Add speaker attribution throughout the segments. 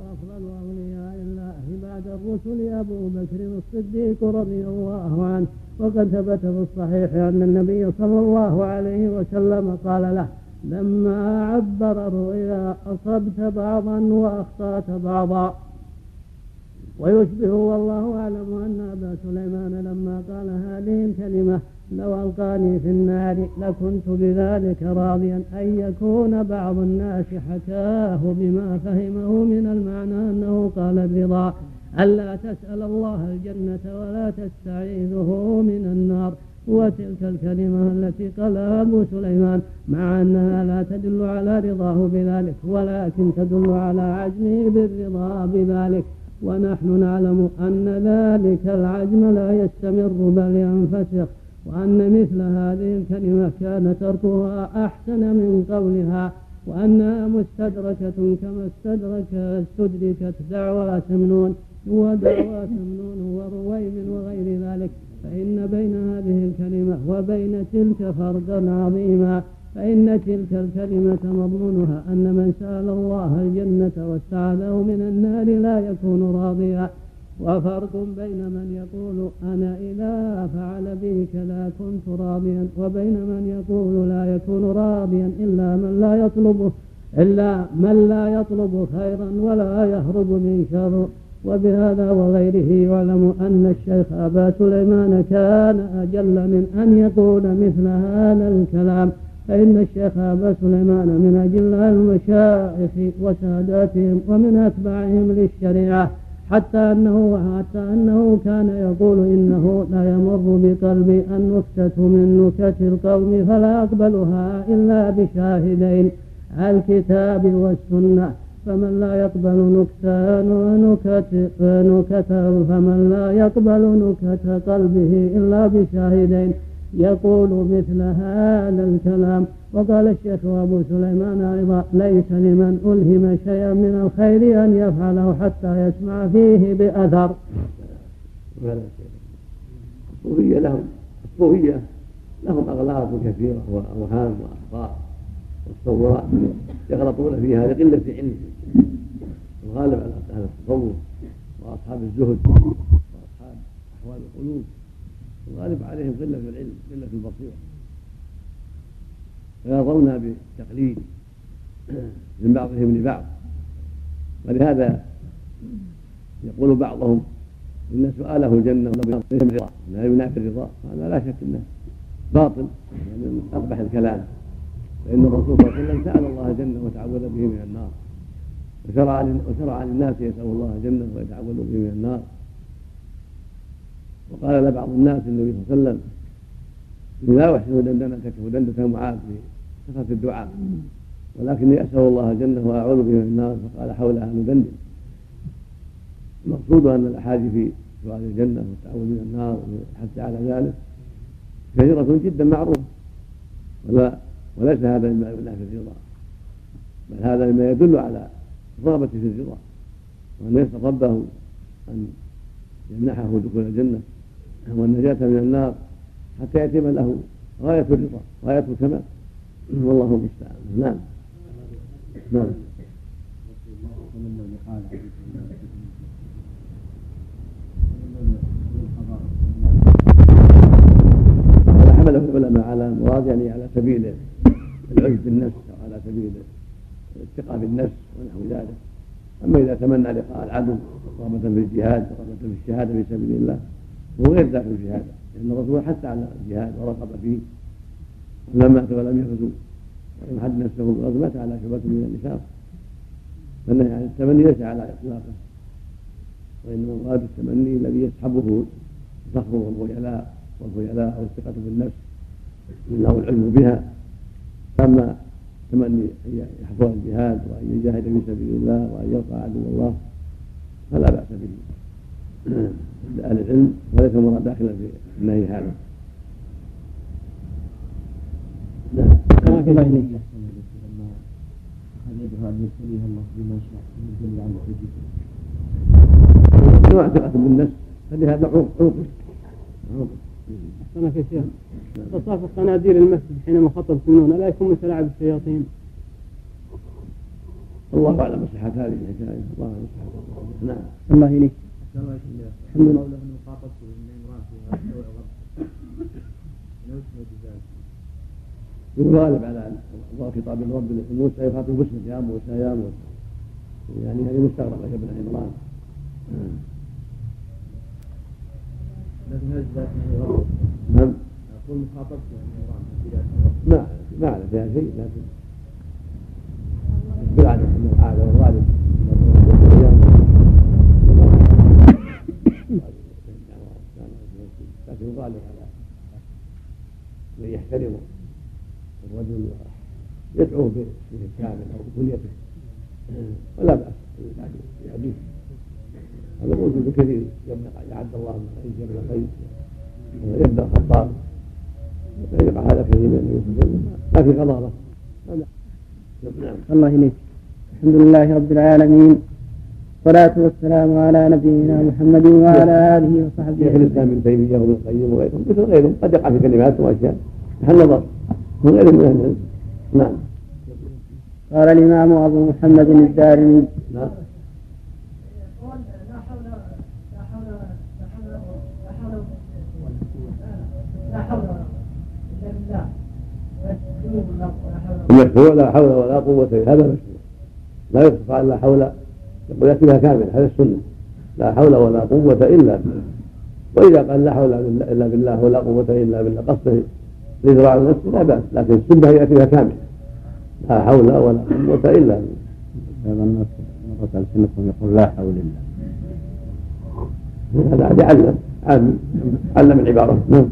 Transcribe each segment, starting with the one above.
Speaker 1: وأفضل أولياء الله بعد الرسل أبو بكر الصديق رضي الله عنه. وقد ثبت في الصحيح أن النبي صلى الله عليه وسلم قال له لما عبر الرؤيا أصبت بعضا وأخطأت بعضا. ويشبه والله أعلم أن أبا سليمان لما قال هذه الكلمة لو ألقاني في النار لكنت بذلك راضيا أن يكون بعض الناس حكاه بما فهمه من المعنى أنه قال الرضا. ألا تسأل الله الجنة ولا تستعيذه من النار. وتلك الكلمة التي قالها أبو سليمان مع أنها لا تدل على رضاه بذلك ولكن تدل على عزمه بالرضا بذلك. ونحن نعلم أن ذلك العجم لا يستمر بل ينفسخ. وأن مثل هذه الكلمة كان تركها أحسن من قولها وأنها مستدركة كما استدرك استدركت دعوى سمنون ودعوى سمنون ورويم وغير ذلك. فإن بين هذه الكلمة وبين تلك فرقا عظيما. فإن تلك الكلمة مضمونها أن من سأل الله الجنة واستعاذه من النار لا يكون راضيا. وفرق بين من يقول أنا إذا فعل بي كذا كنت راضيا وبين من يقول لا يكون راضيا إلا من لا يطلبه إلا من لا يطلب خيرا ولا يهرب من شر. وبهذا وغيره يعلم أن الشيخ أبا سليمان كان أجل من أن يقول مثل هذا الكلام. فإن الشيخ أبا سليمان من أجل المشايخ وساداتهم ومن أتباعهم للشريعة حتى أنه حتى أنه كان يقول إنه لا يمر بقلبي النكتة من نكت القوم فلا أقبلها إلا بشاهدين الكتاب والسنة. فمن لا يقبل نكتان ونكت نكت فمن لا يقبل نكت قلبه إلا بشاهدين. يقول مثل هذا الكلام. وقال الشيخ أبو سليمان أيضا ليس لمن ألهم شيئا من الخير أن يفعله حتى يسمع فيه بأثر.
Speaker 2: الصوفية لهم الصوفية لهم أغلاط كثيرة وأوهام وأخطاء وتصورات يغلطون فيها لقلة علمهم الغالب على أهل التصوف وأصحاب الزهد وأصحاب أحوال القلوب الغالب عليهم قلة العلم قلة البصيرة. فيرضون بالتقليد من بعضهم لبعض. ولهذا يقول بعضهم إن سؤاله الجنة ليس من رضا لا ينافي الرضا. هذا لا شك أنه باطل يعني من أقبح الكلام. فإن الرسول صلى الله عليه وسلم سأل الله الجنة وتعوذ به من النار. وشرع وشرع للناس يسأل الله الجنة ويتعوذ به من النار. وقال لبعض الناس النبي صلى الله عليه وسلم لا أحسن دندنتك ودندة معاذ كثرة الدعاء. ولكني أسأل الله الجنة وأعوذ به من النار فقال حولها ندندن المقصود أن الأحاديث في سؤال الجنة والتعوذ من النار والحث على ذلك كثيرة جدا معروفة. ولا وليس هذا مما ينافي الرضا بل هذا مما يدل على الرغبة في الرضا. وأن يسأل ربه أن يمنحه دخول الجنة والنجاة من النار حتى يتم له غاية الرضا غاية الكمال. والله المستعان. نعم. نعم. حمله العلماء على المراد يعني على سبيل العجب بالنفس أو على سبيل الثقه بالنفس ونحو ذلك. أما إذا تمنى لقاء العدو رغبة في الجهاد رغبة في الشهادة في سبيل الله هو غير ذاك الجهاد لأن الرسول حث على الجهاد ورغب فيه. لما مات ولم يغزو ولم حد نفسه بالغزو مات على شبهة من النفاق فالنهي عن التمني ليس على إطلاقه. وإنما مراد التمني الذي يسحبه الفخر والخيلاء والخيلاء أو الثقة بالنفس أو العلم بها. أما تمني أن يحفظ الجهاد وأن يجاهد في سبيل الله وأن يلقى عدو الله فلا بأس به. لأهل العلم وليس المراد داخلا في النهي هذا
Speaker 3: نعم كما في العلم
Speaker 2: نوع ثقة بالنفس فلهذا عوق عوق
Speaker 1: أحسنك يا شيخ تصافح قناديل المسجد حينما خطب سنون ألا يكون مثل لعب الشياطين؟
Speaker 2: الله اعلم بصحه هذه الحكاية الله اعلم بصحه نعم
Speaker 3: الله اليك
Speaker 4: الحمد لله قوله ان خاطبته ان امراه فيها
Speaker 2: يغالب على خطاب الرب موسى يخاطب باسمه يا موسى يا موسى يعني هذه مستغربة يا ابن عمران.
Speaker 4: لكن
Speaker 2: نعم.
Speaker 4: أقول مخاطبته
Speaker 2: ما ما على فيها شيء لكن بالعادة انه عادة والغالب لكن يغالب على من يحترم الرجل يدعوه باسمه بكليته ولا بأس. يعديه هذا موجود كثير. يعد الله من قيس يبنى قيس يبنى الخطاب يقع هذا كثير من النبي ما في غضاضه
Speaker 3: نعم الله إليك. الحمد لله رب العالمين. والصلاة والسلام على نبينا محمد وعلى آله وصحبه
Speaker 2: شيخ الإسلام ابن تيمية وابن القيم وغيرهم. مثل غيرهم. قد يقع في كلمات وأشياء. محل نظر؟ من غير من أهل نعم.
Speaker 3: قال الإمام أبو محمد الدارمي.
Speaker 2: نعم. المشروع لا حول ولا قوة إلا هذا مشروع. لا يقصف على لا حول يقول يأتي بها كامل. هذا السنة. لا حول ولا قوة إلا بالله. وإذا قال لا حول إلا بالله ولا قوة إلا بالله قصده لإذراع النفس لا بأس لكن السنة يأتي بها كامل. لا حول ولا قوة إلا بالله.
Speaker 3: بعض الناس مرة ألسنتهم يقول لا حول إلا
Speaker 2: هذا يعلم علم علم العبارة. نعم.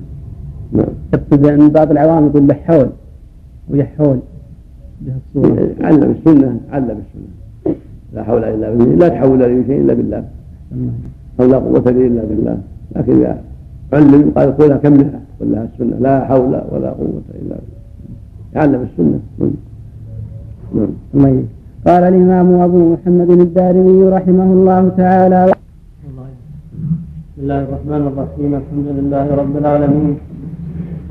Speaker 3: نعم. يقصد أن بعض العوام يقول لحول ويحول بها الصورة.
Speaker 2: علم السنة علم السنة. لا حول إلا بالله لا تحول لي شيء إلا بالله. أو لا قوة لي إلا بالله. لكن إذا علم قال قولها كملها قل لها السنة. لا حول ولا قوة إلا بالله. يعلم السنة.
Speaker 3: نعم. الله قال الإمام أبو محمد الدارمي رحمه الله تعالى.
Speaker 1: بسم الله الرحمن الرحيم. الحمد لله رب العالمين.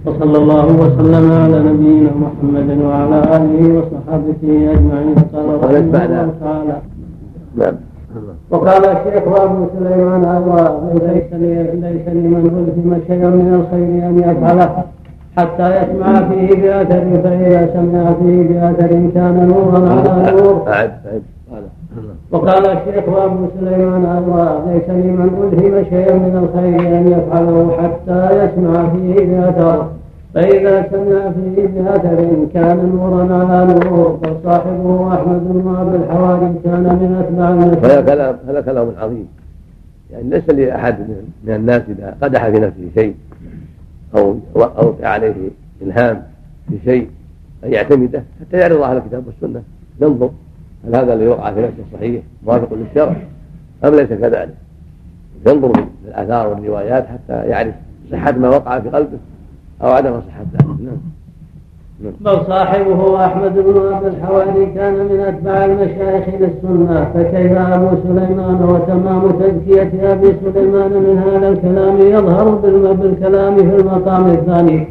Speaker 1: وصلى الله وسلم على نبينا محمد وعلى آله وصحبه أجمعين. قال رحمه الله تعالى.
Speaker 2: نعم.
Speaker 1: وقال الشيخ أبو سليمان ليس ليس لمن ألزم شيئا من الخير أن يفعله. حتى يسمع فيه بأثر فاذا سمع فيه بأثر كان نورا على نور. وقال الشيخ أبو سليمان أيضا ليس لمن ألهم شيئا من الخير أن يفعله حتى يسمع فيه بأثر. فإذا سمع فيه بأثر كان نورا على نور فصاحبه أحمد بن أبي الحواري كان من أتباع
Speaker 2: هذا كلام هذا كلام عظيم. يعني ليس لأحد من الناس إذا قدح في نفسه شيء. أو أو عليه إلهام في شيء أن يعتمده حتى يعرض أهل الكتاب والسنة. ينظر هل هذا الذي وقع في نفسه صحيح موافق للشرع أم ليس كذلك؟ ينظر في الآثار والروايات حتى يعرف صحة ما وقع في قلبه أو عدم صحة ذلك. نعم.
Speaker 1: بل صاحبه أحمد بن أبي الحواري كان من أتباع المشايخ للسنة فكيف أبو سليمان وتمام تزكية أبي سليمان من هذا الكلام يظهر بالكلام في المقام الثاني؟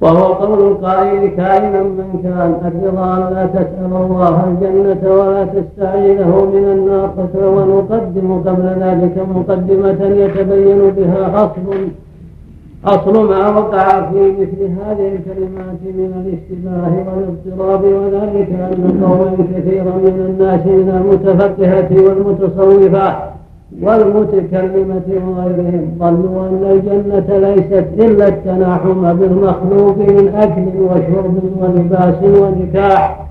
Speaker 1: وهو قول القائل كائنا من كان الرضا لا تسأل الله الجنة ولا تستعينه من النار ونقدم قبل ذلك مقدمة يتبين بها أصل أصل ما وقع في مثل هذه الكلمات من الاشتباه والاضطراب وذلك أن قوما كثيرا من الناس من المتفقهة والمتصوفة والمتكلمة وغيرهم ظنوا أن الجنة ليست إلا التناحم بالمخلوق من أكل وشرب ولباس ونكاح.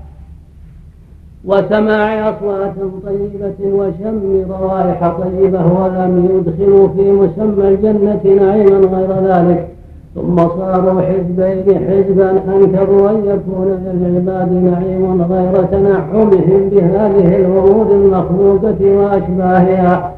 Speaker 1: وسماع أصوات طيبة وشم روائح طيبة ولم يدخلوا في مسمى الجنة نعيما غير ذلك. ثم صاروا حزبين حزبا أنكروا أن يكون للعباد نعيم غير تنعمهم بهذه الورود المخلوقة وأشباهها.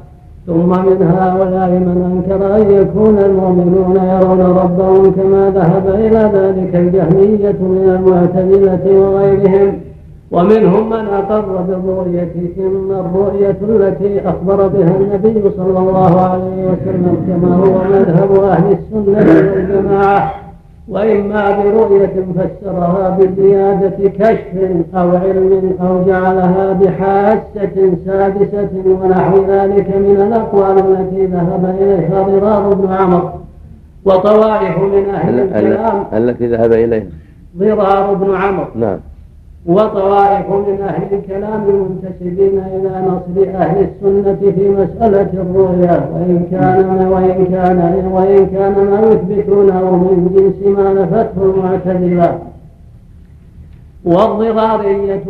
Speaker 1: ثم من هؤلاء من أنكر أن يكون المؤمنون يرون ربهم كما ذهب إلى ذلك الجهمية من المعتزلة وغيرهم. ومنهم من أقر بالرؤية ثم الرؤية التي أخبر بها النبي صلى الله عليه وسلم كما هو مذهب أهل السنة والجماعة وإما برؤية فسرها بزيادة كشف أو علم أو جعلها بحاسة سادسة ونحو ذلك من الأقوال التي ذهب إليها ضرار بن عمرو وطوائف من أهل الكلام
Speaker 2: التي ذهب إليها؟
Speaker 1: ضرار بن عمرو.
Speaker 2: نعم.
Speaker 1: وطوائف من أهل الكلام منتسبين إلى نصر أهل السنة في مسألة الرؤيا وإن كان وإن كان وإن كان ما يثبتونه من جنس ما نفته المعتزلة والضرارية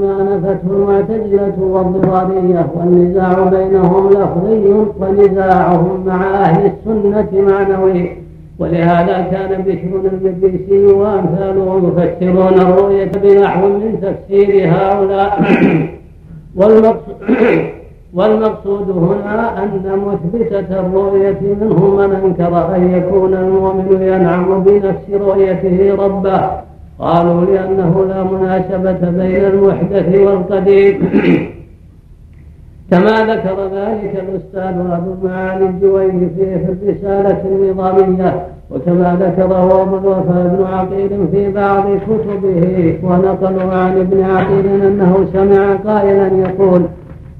Speaker 1: ما نفته المعتزلة والضرارية والنزاع بينهم لفظي ونزاعهم مع أهل السنة معنوي. ولهذا كان بشر المجلسي وامثاله يفسرون الرؤية بنحو من تفسير هؤلاء. والمقصود والمقصود هنا أن مثبتة الرؤية منهم من أنكر أن يكون المؤمن ينعم بنفس رؤيته ربه. قالوا لأنه لا مناسبة بين المحدث والقديم. كما ذكر ذلك الأستاذ أبو المعالي الجويني في الرسالة النظامية وكما ذكره أبو الوفاء بن عقيل في بعض كتبه ونقلوا عن ابن عقيل أنه سمع قائلا يقول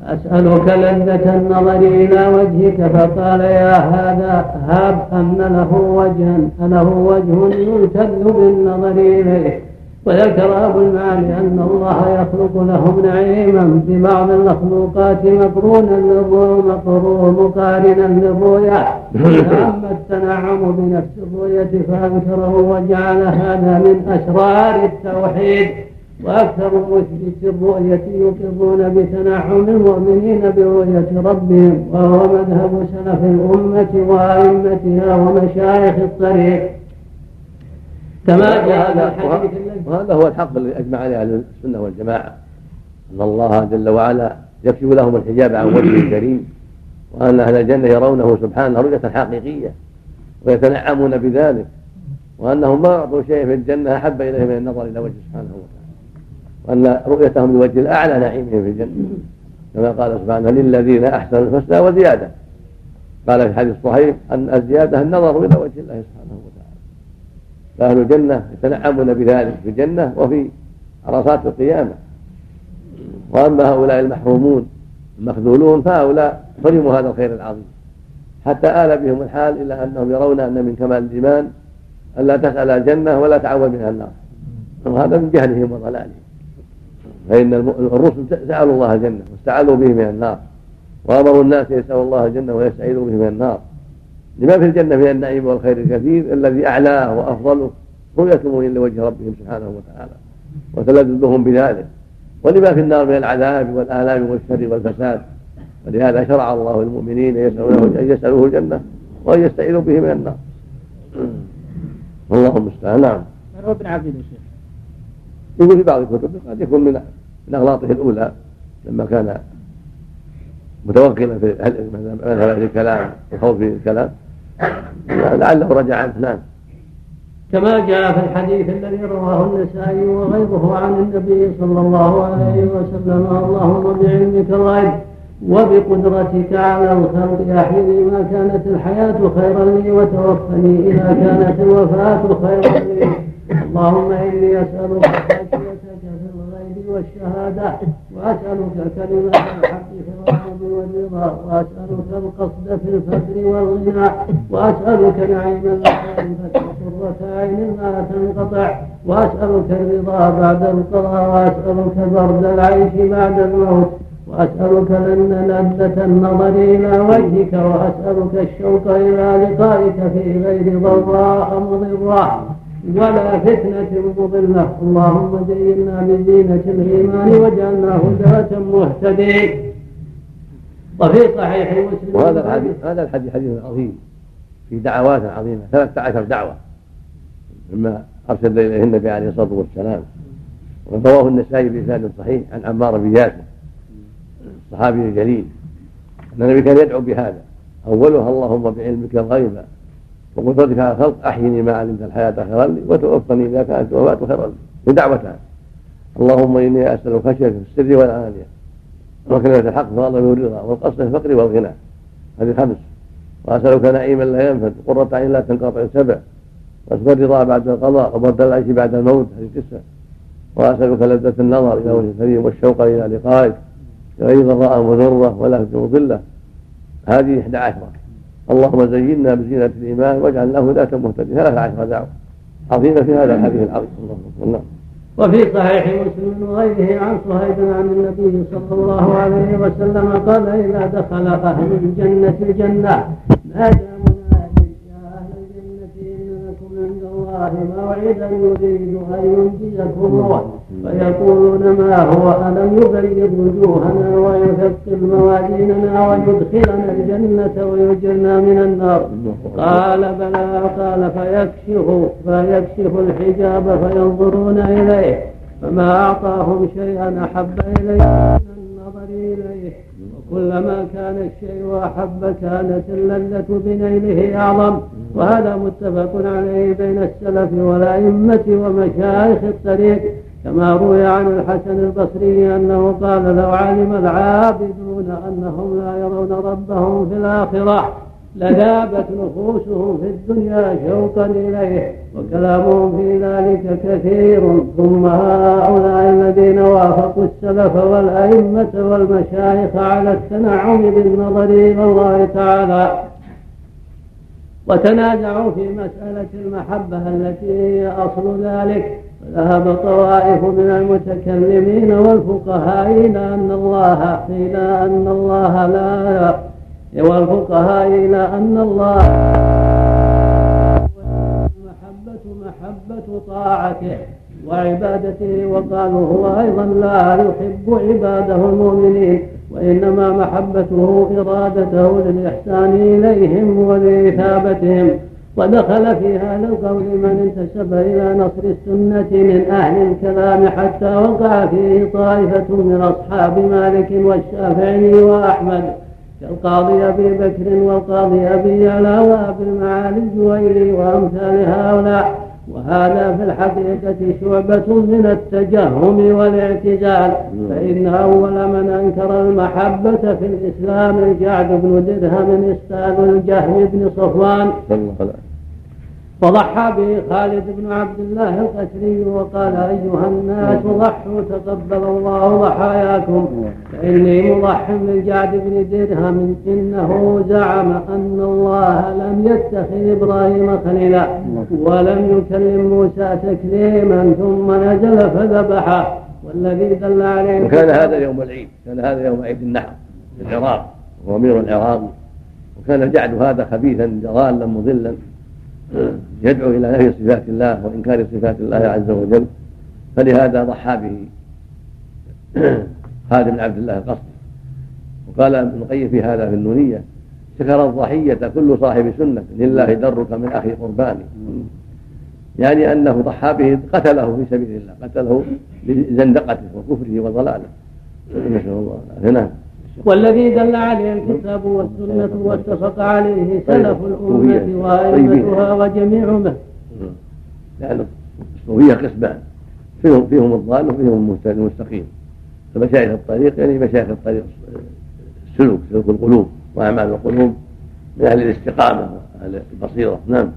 Speaker 1: أسألك لذة النظر إلى وجهك. فقال يا هذا هاب أن له وجها أله وجه يلتذ بالنظر إليه. وذكر أبو المعالي أن الله يخلق لهم نعيما ببعض المخلوقات مقرونا مقارنا للرؤيا فأما التنعم بنفس الرؤية فأنكره وجعل هذا من أسرار التوحيد. وأكثر مثبت الرؤية يقرون بتنعم المؤمنين برؤية ربهم وهو مذهب سلف الأمة وأئمتها ومشايخ الطريق.
Speaker 2: كما جاء وهذا هو الحق الذي اجمع عليه أهل السنة والجماعة. أن الله جل وعلا يكشف لهم الحجاب عن وجهه الكريم وأن أهل الجنة يرونه سبحانه رؤية حقيقية ويتنعمون بذلك وأنهم ما أعطوا شيء في الجنة أحب إليه من النظر إلى وجه سبحانه وتعالى. وأن رؤيتهم لوجه الأعلى نعيمهم في الجنة. كما قال سبحانه للذين أحسنوا الحسنى وزيادة. قال في الحديث الصحيح أن الزيادة النظر إلى وجه الله سبحانه فأهل الجنة يتنعمون بذلك في الجنة وفي عرصات القيامة. وأما هؤلاء المحرومون المخذولون فهؤلاء حرموا هذا الخير العظيم. حتى آل بهم الحال إلى أنهم يرون أن من كمال الإيمان ألا تسأل الجنة ولا تعوذ منها النار. وهذا من جهلهم وضلالهم. فإن الرسل سألوا الله الجنة واستعاذوا به من النار. وأمروا الناس يسألوا الله الجنة ويستعيذوا به من النار. لما في الجنة من النعيم والخير الكثير الذي أعلاه وأفضله المؤمنين لوجه ربهم سبحانه وتعالى وتلذذهم بذلك. ولما في النار من العذاب والآلام والشر والفساد ولهذا شرع الله المؤمنين يسألونه أن يسألوه الجنة وأن يستعيذوا به من النار. والله المستعان. نعم.
Speaker 3: ابن عبد الشيخ
Speaker 2: يقول في بعض الكتب قد يكون من من أغلاطه الأولى لما كان متوكلا في مذهب الكلام الخوض في الكلام. لعله رجع عنه نعم
Speaker 1: كما جاء في الحديث الذي رواه النسائي وغيره عن النبي صلى الله عليه وسلم اللهم بعلمك الغيب وبقدرتك على الخلق أحيني ما كانت الحياة خيرا لي وتوفني إذا كانت الوفاة خيرا لي. اللهم إني أسألك خشيتك في الغيب والشهادة وأسألك كلمة الحق واسالك القصد في الفقر والغنى واسالك نعيما لا ينفك قرة عين ما تنقطع واسالك الرضا بعد القضاء واسالك برد العيش بعد الموت وأسألك لن لذة النظر إلى وجهك وأسألك الشوق إلى لقائك في غير ضراء مضرة. ولا فتنة مضلة. اللهم زينا بزينة الإيمان واجعلنا هداة مهتدين وفي صحيح مسلم.
Speaker 2: وهذا الحديث هذا الحديث حديث عظيم في دعوات عظيمة 13 دعوة مما أرسل إليه النبي عليه الصلاة والسلام ورواه النسائي بإسناد صحيح عن عمار بن ياسر الصحابي الجليل أن النبي كان يدعو بهذا أولها اللهم بعلمك الغيب وقدرتك على الخلق أحيني ما علمت الحياة خيرا لي وتوفني اذا كانت الوفاه خيرا لي بدعوتان اللهم إني أسألك خشيتك في السر والعلانيه وكلمه الحق في الغضب والرضا والقصد الفقر والغنى. هذه خمس. واسالك نعيما لا ينفد. قرة عين لا تنقطع. سبع. واسال الرضا بعد القضاء. وبرد العيش بعد الموت. هذه قصه واسالك لذة النظر إلى وجه الكريم والشوق إلى لقائك. غير ضراء مضرة ولا مضلة هذه إحدى عشرة. اللهم زينا بزينة الإيمان واجعل له ذات مهتدي ثلاث عشرة دعوة. عظيمة في هذا الحديث العظيم. اللهم نعم
Speaker 1: وفي صحيح مسلم وغيره عن صهيب عن النبي صلى الله عليه وسلم قال إذا دخل أهل الجنة الجنة نادى مناد يا أهل الجنة إن لكم عند الله موعدا يريد أن ينجيكم فيقولون ما هو؟ ألم يبيض وجوهنا ويثقل موازيننا ويدخلنا الجنة ويجرنا من النار؟ قال بلى قال فيكشف فيكشف الحجاب فينظرون إليه فما أعطاهم شيئا أحب إليه من النظر إليه. وكلما كان الشيء أحب كانت اللذة بنيله أعظم. وهذا متفق عليه بين السلف والأئمة ومشايخ الطريق. كما روي عن الحسن البصري أنه قال لو علم العابدون أنهم لا يرون ربهم في الآخرة لذابت نفوسهم في الدنيا شوقا إليه وكلامهم في ذلك كثير ثم هؤلاء الذين وافقوا السلف والأئمة والمشايخ على التنعم بالنظر إلى الله تعالى وتنازعوا في مسألة المحبة التي هي أصل ذلك. ذهب طوائف من المتكلمين والفقهاء إلى أن الله إلى أن الله لا والفقهاء إلى أن الله المحبة محبة طاعته وعبادته وقالوا هو أيضا لا يحب عباده المؤمنين وإنما محبته إرادته للإحسان إليهم ولإثابتهم. ودخل في هذا القول من انتسب إلى نصر السنة من أهل الكلام حتى وقع فيه طائفة من أصحاب مالك والشافعي وأحمد كالقاضي أبي بكر والقاضي أبي يعلى وأبي المعالي الجويري وأمثال هؤلاء. وهذا في الحقيقة شعبة من التجهم والاعتزال فإن أول من أنكر المحبة في الإسلام الجعد بن درهم أستاذ الجهم بن صفوان. فضحى به خالد بن عبد الله القسري وقال أيها الناس ضحوا تقبل الله ضحاياكم. فإني مضح للجعد بن درهم إنه زعم أن الله لم يتخذ إبراهيم خليلا ولم يكلم موسى تكليما ثم نزل فذبحه. والذي دل عليه
Speaker 2: وكان هذا يوم العيد كان هذا يوم عيد النحر في العراق هو أمير العراق. وكان الجعد هذا خبيثا ضالا مضلا. يدعو إلى نفي صفات الله وإنكار صفات الله عز وجل فلهذا ضحى به خالد بن عبد الله القصري وقال ابن القيم في هذا في النونية شكر الضحية كل صاحب سنة لله درك من أخي قرباني. يعني أنه ضحى به قتله في سبيل الله قتله لزندقته وكفره وضلاله. نسأل الله نعم.
Speaker 1: والذي دل عليه الكتاب والسنة واتفق عليه سلف الأمة وأئمتها وجميع من
Speaker 2: لأن الصوفية قسمان فيهم فيهم الضال وفيهم المستقيم. فمشايخ الطريق يعني مشايخ الطريق السلوك سلوك القلوب وأعمال القلوب من أهل الاستقامة وأهل البصيرة. نعم.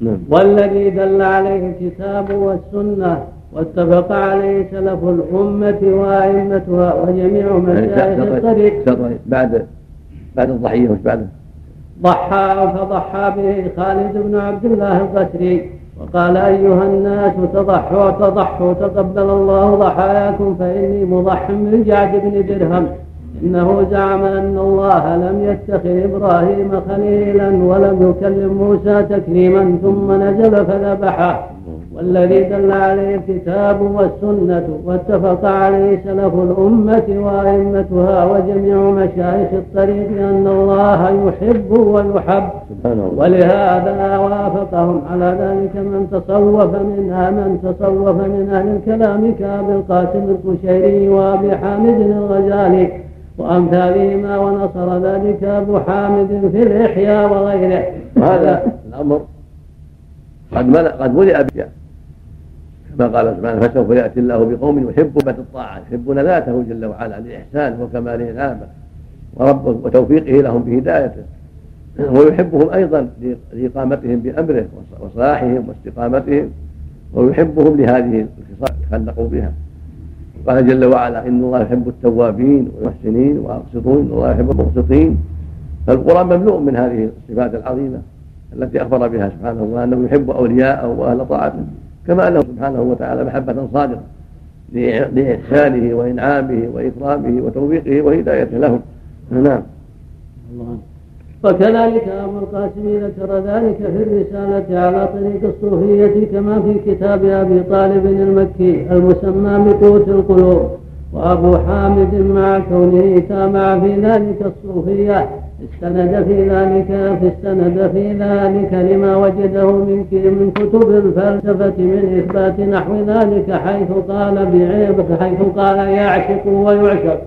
Speaker 1: نعم. والذي دل عليه الكتاب والسنة واتفق عليه سلف الأمة وأئمتها وجميع يعني مشايخ الطريق.
Speaker 2: بعد بعد الضحية وش بعده؟
Speaker 1: ضحى فضحى به خالد بن عبد الله القسري وقال أيها الناس تضحوا تضحوا تقبل الله ضحاياكم فإني مضح من جعد بن درهم. إنه زعم أن الله لم يتخذ إبراهيم خليلا ولم يكلم موسى تكريما ثم نزل فذبحه. والذي دل عليه الكتاب والسنة واتفق عليه سلف الأمة وأئمتها وجميع مشايخ الطريق أن الله يحب ويحب. ولهذا وافقهم على ذلك من تصوف منها من تصوف من أهل الكلام كأبي القاسم القشيري وأبي حامد الغزالي وأمثالهما ونصر ذلك أبو حامد في الإحياء وغيره.
Speaker 2: وهذا الأمر قد ملأ قد ملئ بها كما قال سبحانه فسوف يأتي الله بقوم يحبون الطاعة يحبون ذاته جل وعلا للاحسان وكمال نعمه ورب وتوفيقه لهم بهدايته. ويحبهم أيضا لإقامتهم بأمره وصلاحهم واستقامتهم ويحبهم لهذه الخصال خلقوا بها. قال جل وعلا إن الله يحب التوابين والمحسنين وأقسطون إن الله يحب المقسطين. فالقرآن مملوء من هذه الصفات العظيمة التي أخبر بها سبحانه وأنه يحب أولياءه وأهل طاعته. كما أنه سبحانه وتعالى محبة صادقة لإحسانه وإنعامه وإكرامه وتوفيقه وهدايته لهم. نعم.
Speaker 1: وكذلك أبو القاسم ذكر ذلك في الرسالة على طريق الصوفية كما في كتاب أبي طالب المكي المسمى بقوت القلوب. وأبو حامد مع كونه تابع في ذلك الصوفية. استند في ذلك استند في ذلك لما وجده من من كتب الفلسفة من إثبات نحو ذلك حيث قال بعيب حيث قال يعشق ويعشق.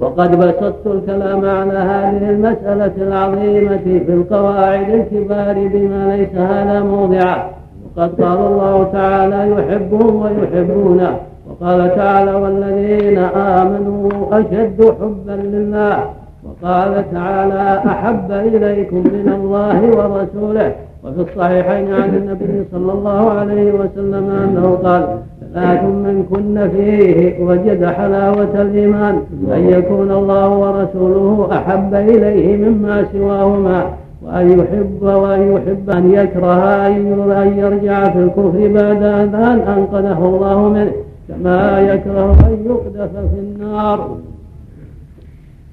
Speaker 1: وقد بسطت الكلام على هذه المسألة العظيمة في القواعد الكبار بما ليس هذا موضعه وقد قال الله تعالى يحبهم ويحبونه. وقال تعالى والذين آمنوا أشد حبا لله. وقال تعالى أحب إليكم من الله ورسوله وفي الصحيحين عن النبي صلى الله عليه وسلم أنه قال ثلاث من كن فيه وجد حلاوة الإيمان أن يكون الله ورسوله أحب إليه مما سواهما وأن يحب وأن يحب أن يكره أن يرجع في الكفر بعد أن أنقذه الله منه كما يكره أن يقذف في النار.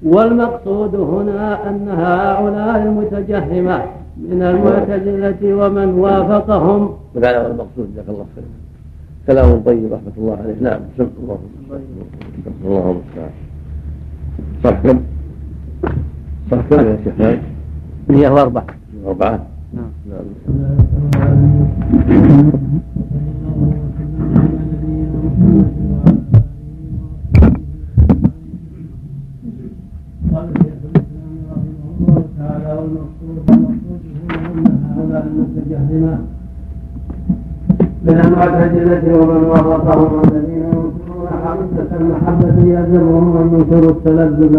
Speaker 1: والمقصود هنا أن هؤلاء المتجهمة من المعتزلة ومن وافقهم.
Speaker 2: هذا هو المقصود جزاك الله خير. كلام طيب رحمة الله عليه. نعم سم الله. الله المستعان صح كم؟ صح كم يا شيخ
Speaker 3: 104
Speaker 2: أربعة
Speaker 3: نعم.
Speaker 2: نعم
Speaker 1: قال شيخ الاسلام رحمه الله تعالى والمقصود المتجهمه من المعتزلة ومن وافقهم الذين ينكرون حقيقة المحبة يلزمهم أن ينكروا التلذذ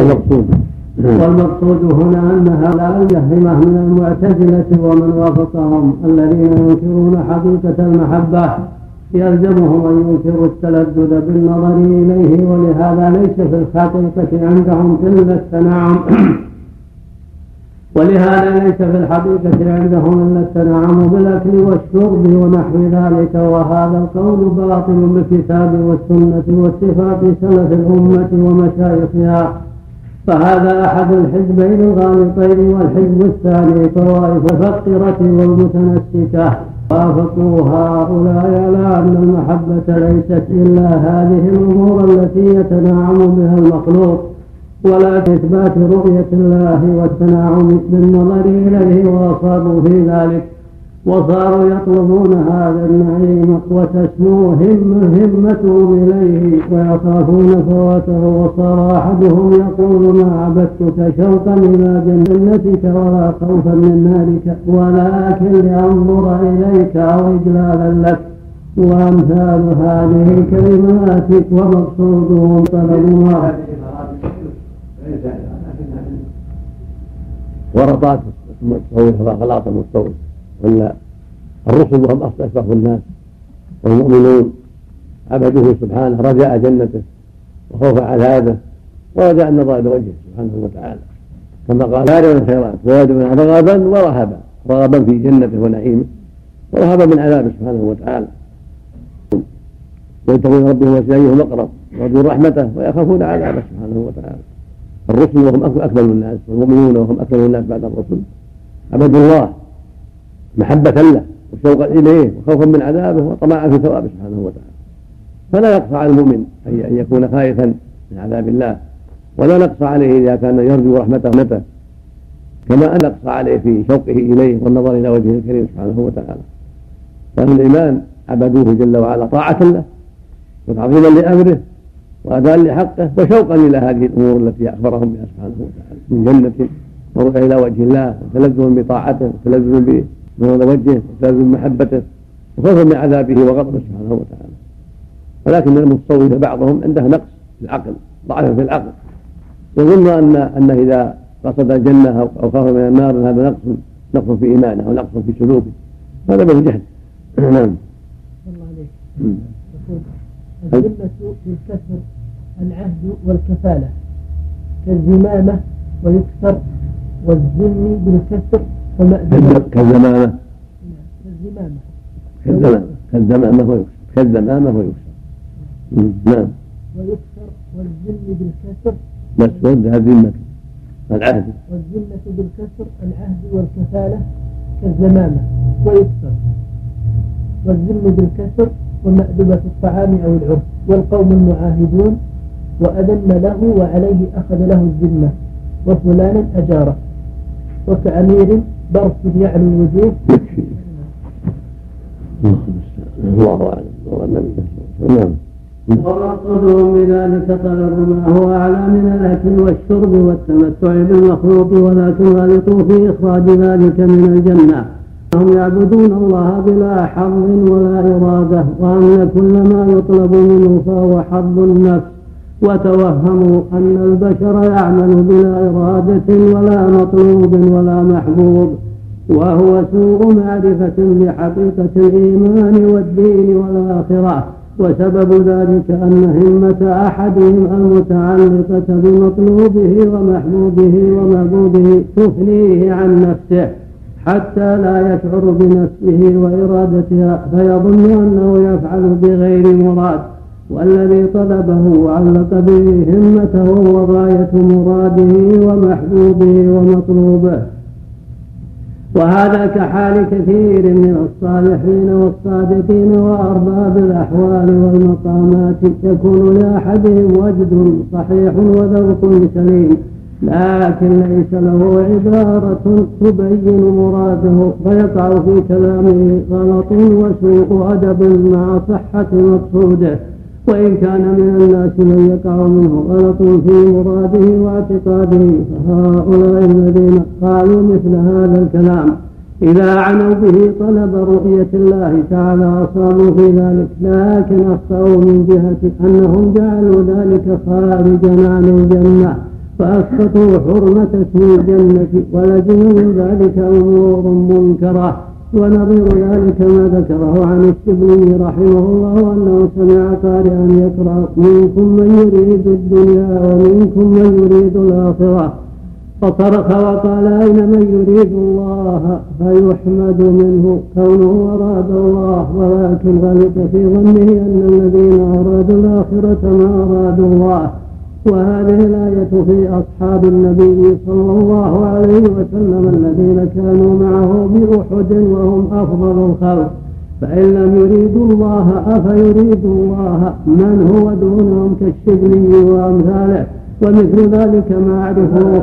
Speaker 2: المقصود
Speaker 1: والمقصود هنا أن هؤلاء المجهمة من المعتزلة ومن وافقهم الذين ينكرون حقيقة المحبة يلزمهم أن ينكروا التلذذ بالنظر إليه ولهذا ليس في الحقيقة عندهم إلا التنعم ولهذا ليس في الحقيقة عندهم إلا التنعم بالأكل والشرب ونحو ذلك وهذا القول باطل بالكتاب والسنة واتفاق سلف الأمة ومشايخها. فهذا أحد الحزبين الغالطين والحزب الثاني طوائف الفقرة والمتنسكة. وافقوا هؤلاء على أن المحبة ليست إلا هذه الأمور التي يتناعم بها المخلوق. ولا إثبات رؤية الله والتناعم بالنظر إليه وأصابوا في ذلك وصاروا يطلبون هذا النعيم وتسمو هم همتهم إليه ويخافون فواته وصار أحدهم يقول ما عبدتك شوقا إلى جنتك ولا خوفا من نارك ولكن لأنظر إليك أو إجلالا لك وأمثال هذه الكلمات ومقصودهم طلبها
Speaker 2: ورطات المتصوف خلاص المتصوف ولا الرسل وهم أشرف الناس والمؤمنون. عبدوه سبحانه رجاء جنته وخوف عذابه ورجاء النظر إلى وجهه سبحانه وتعالى. كما قال سارعوا الخيرات ويدعون رغبا ورهبا. رغبا في جنته ونعيمه ورهبا من عذابه سبحانه وتعالى. يبتغون ربهم وسعيهم أقرب ويرجون رحمته ويخافون عذابه سبحانه وتعالى. الرسل وهم اكمل الناس والمؤمنون وهم اكمل الناس بعد الرسل. عبدوا الله محبة له وشوقا إليه وخوفا من عذابه وطمعا في ثوابه سبحانه وتعالى. فلا يقصى على المؤمن أن يكون خائفا من عذاب الله ولا نقص عليه إذا كان يرجو رحمته كما أن نقص عليه في شوقه إليه والنظر إلى وجهه الكريم سبحانه وتعالى. فأهل الإيمان عبدوه جل وعلا طاعة له وتعظيما لأمره وأداء لحقه وشوقا إلى هذه الأمور التي أخبرهم بها سبحانه وتعالى. من جنة ورؤية إلى وجه الله وتلذذ بطاعته وتلذذ نور وجهه وتلازم محبته وخوفا من عذابه وغضبه سبحانه وتعالى. ولكن المتصوفه بعضهم عنده نقص في العقل ضعف في العقل. يظن ان أن إذا قصد الجنة أو خاف من النار هذا نقص نقص في إيمانه أو نقص في سلوكه. هذا من الجهل نعم.
Speaker 1: الله عليك. الذمة بالكسر العهد والكفالة. كالزمامة ويكسر والذم بالكسر ومأذنة
Speaker 2: كالزمامة.
Speaker 1: كالزمامة.
Speaker 2: كالزمامة. كالزمامة ويكسر. كالزمامة ويكسر. نعم.
Speaker 1: ويكسر والذم بالكسر.
Speaker 2: بس ورد الذمة العهد.
Speaker 1: والذمة بالكسر العهد والكفالة. كالزمامة. ويكسر. والذم بالكسر ومأدبة الطعام أو العرف والقوم المعاهدون وأذن له وعليه أخذ له الذمة وفلانا أجاره وكأمير برص يعلو الوجوه.
Speaker 2: يكفي الله أعلم. نعم.
Speaker 1: ومقصودهم بذلك طلب ما هو أعلى من الأكل والشرب والتمتع بالمخلوق ولكن غلطوا في إخراج ذلك من الجنة. هم يعبدون الله بلا حظ ولا إرادة وأن كل ما يطلب منه فهو حظ النفس. وتوهموا أن البشر يعمل بلا إرادة ولا مطلوب ولا محبوب وهو سوء معرفة بحقيقة الإيمان والدين والآخرة. وسبب ذلك أن همة أحدهم المتعلقة بمطلوبه ومحبوبه ومعبوده تفنيه عن نفسه. حتى لا يشعر بنفسه وإرادتها فيظن أنه يفعل بغير مراد والذي طلبه وعلق به همته وغاية مراده ومحبوبه ومطلوبه. وهذا كحال كثير من الصالحين والصادقين وأرباب الأحوال والمقامات يكون لأحدهم وجد صحيح وذوق سليم. لكن ليس له عبارة تبين مراده فيقع في كلامه غلط وسوء أدب مع صحة مقصوده. وإن كان من الناس من يقع منه غلط في مراده واعتقاده فهؤلاء الذين قالوا مثل هذا الكلام إذا عنوا به طلب رؤية الله تعالى أصابوا في ذلك. لكن أخطأوا من جهة أنهم جعلوا ذلك خارجا عن الجنة. فأسقطوا حرمة اسم الجنة ولزموا ذلك أمور منكرة. ونظير ذلك ما ذكره عن الشبلي رحمه الله أنه سمع قارئا يقرأ منكم من يريد الدنيا ومنكم من يريد الآخرة. فصرخ وقال أين من يريد الله؟ فيحمد منه كونه أراد الله. ولكن غلط في ظنه أن الذين أرادوا الآخرة ما أرادوا الله. وهذه الآية في أصحاب النبي صلى الله عليه وسلم الذين كانوا معه بأحد وهم أفضل الخلق. فإن لم يريدوا الله أفيريد الله من هو دونهم كالشبلي وأمثاله. ومثل ذلك ما أعرفه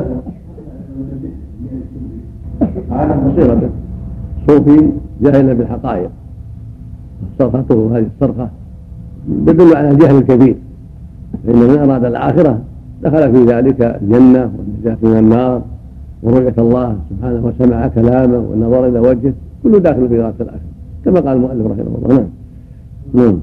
Speaker 2: هذا بصيرة صوفي جاهل بالحقائق. صرخته هذه الصرخة تدل على الجهل الكبير. فإن من أراد الآخرة دخل في ذلك الجنة والنجاة من النار ورؤية الله سبحانه وسمع كلامه والنظر إلى وجهه كله داخل في غاية الآخرة كما قال المؤلف رحمه الله. نعم. نعم.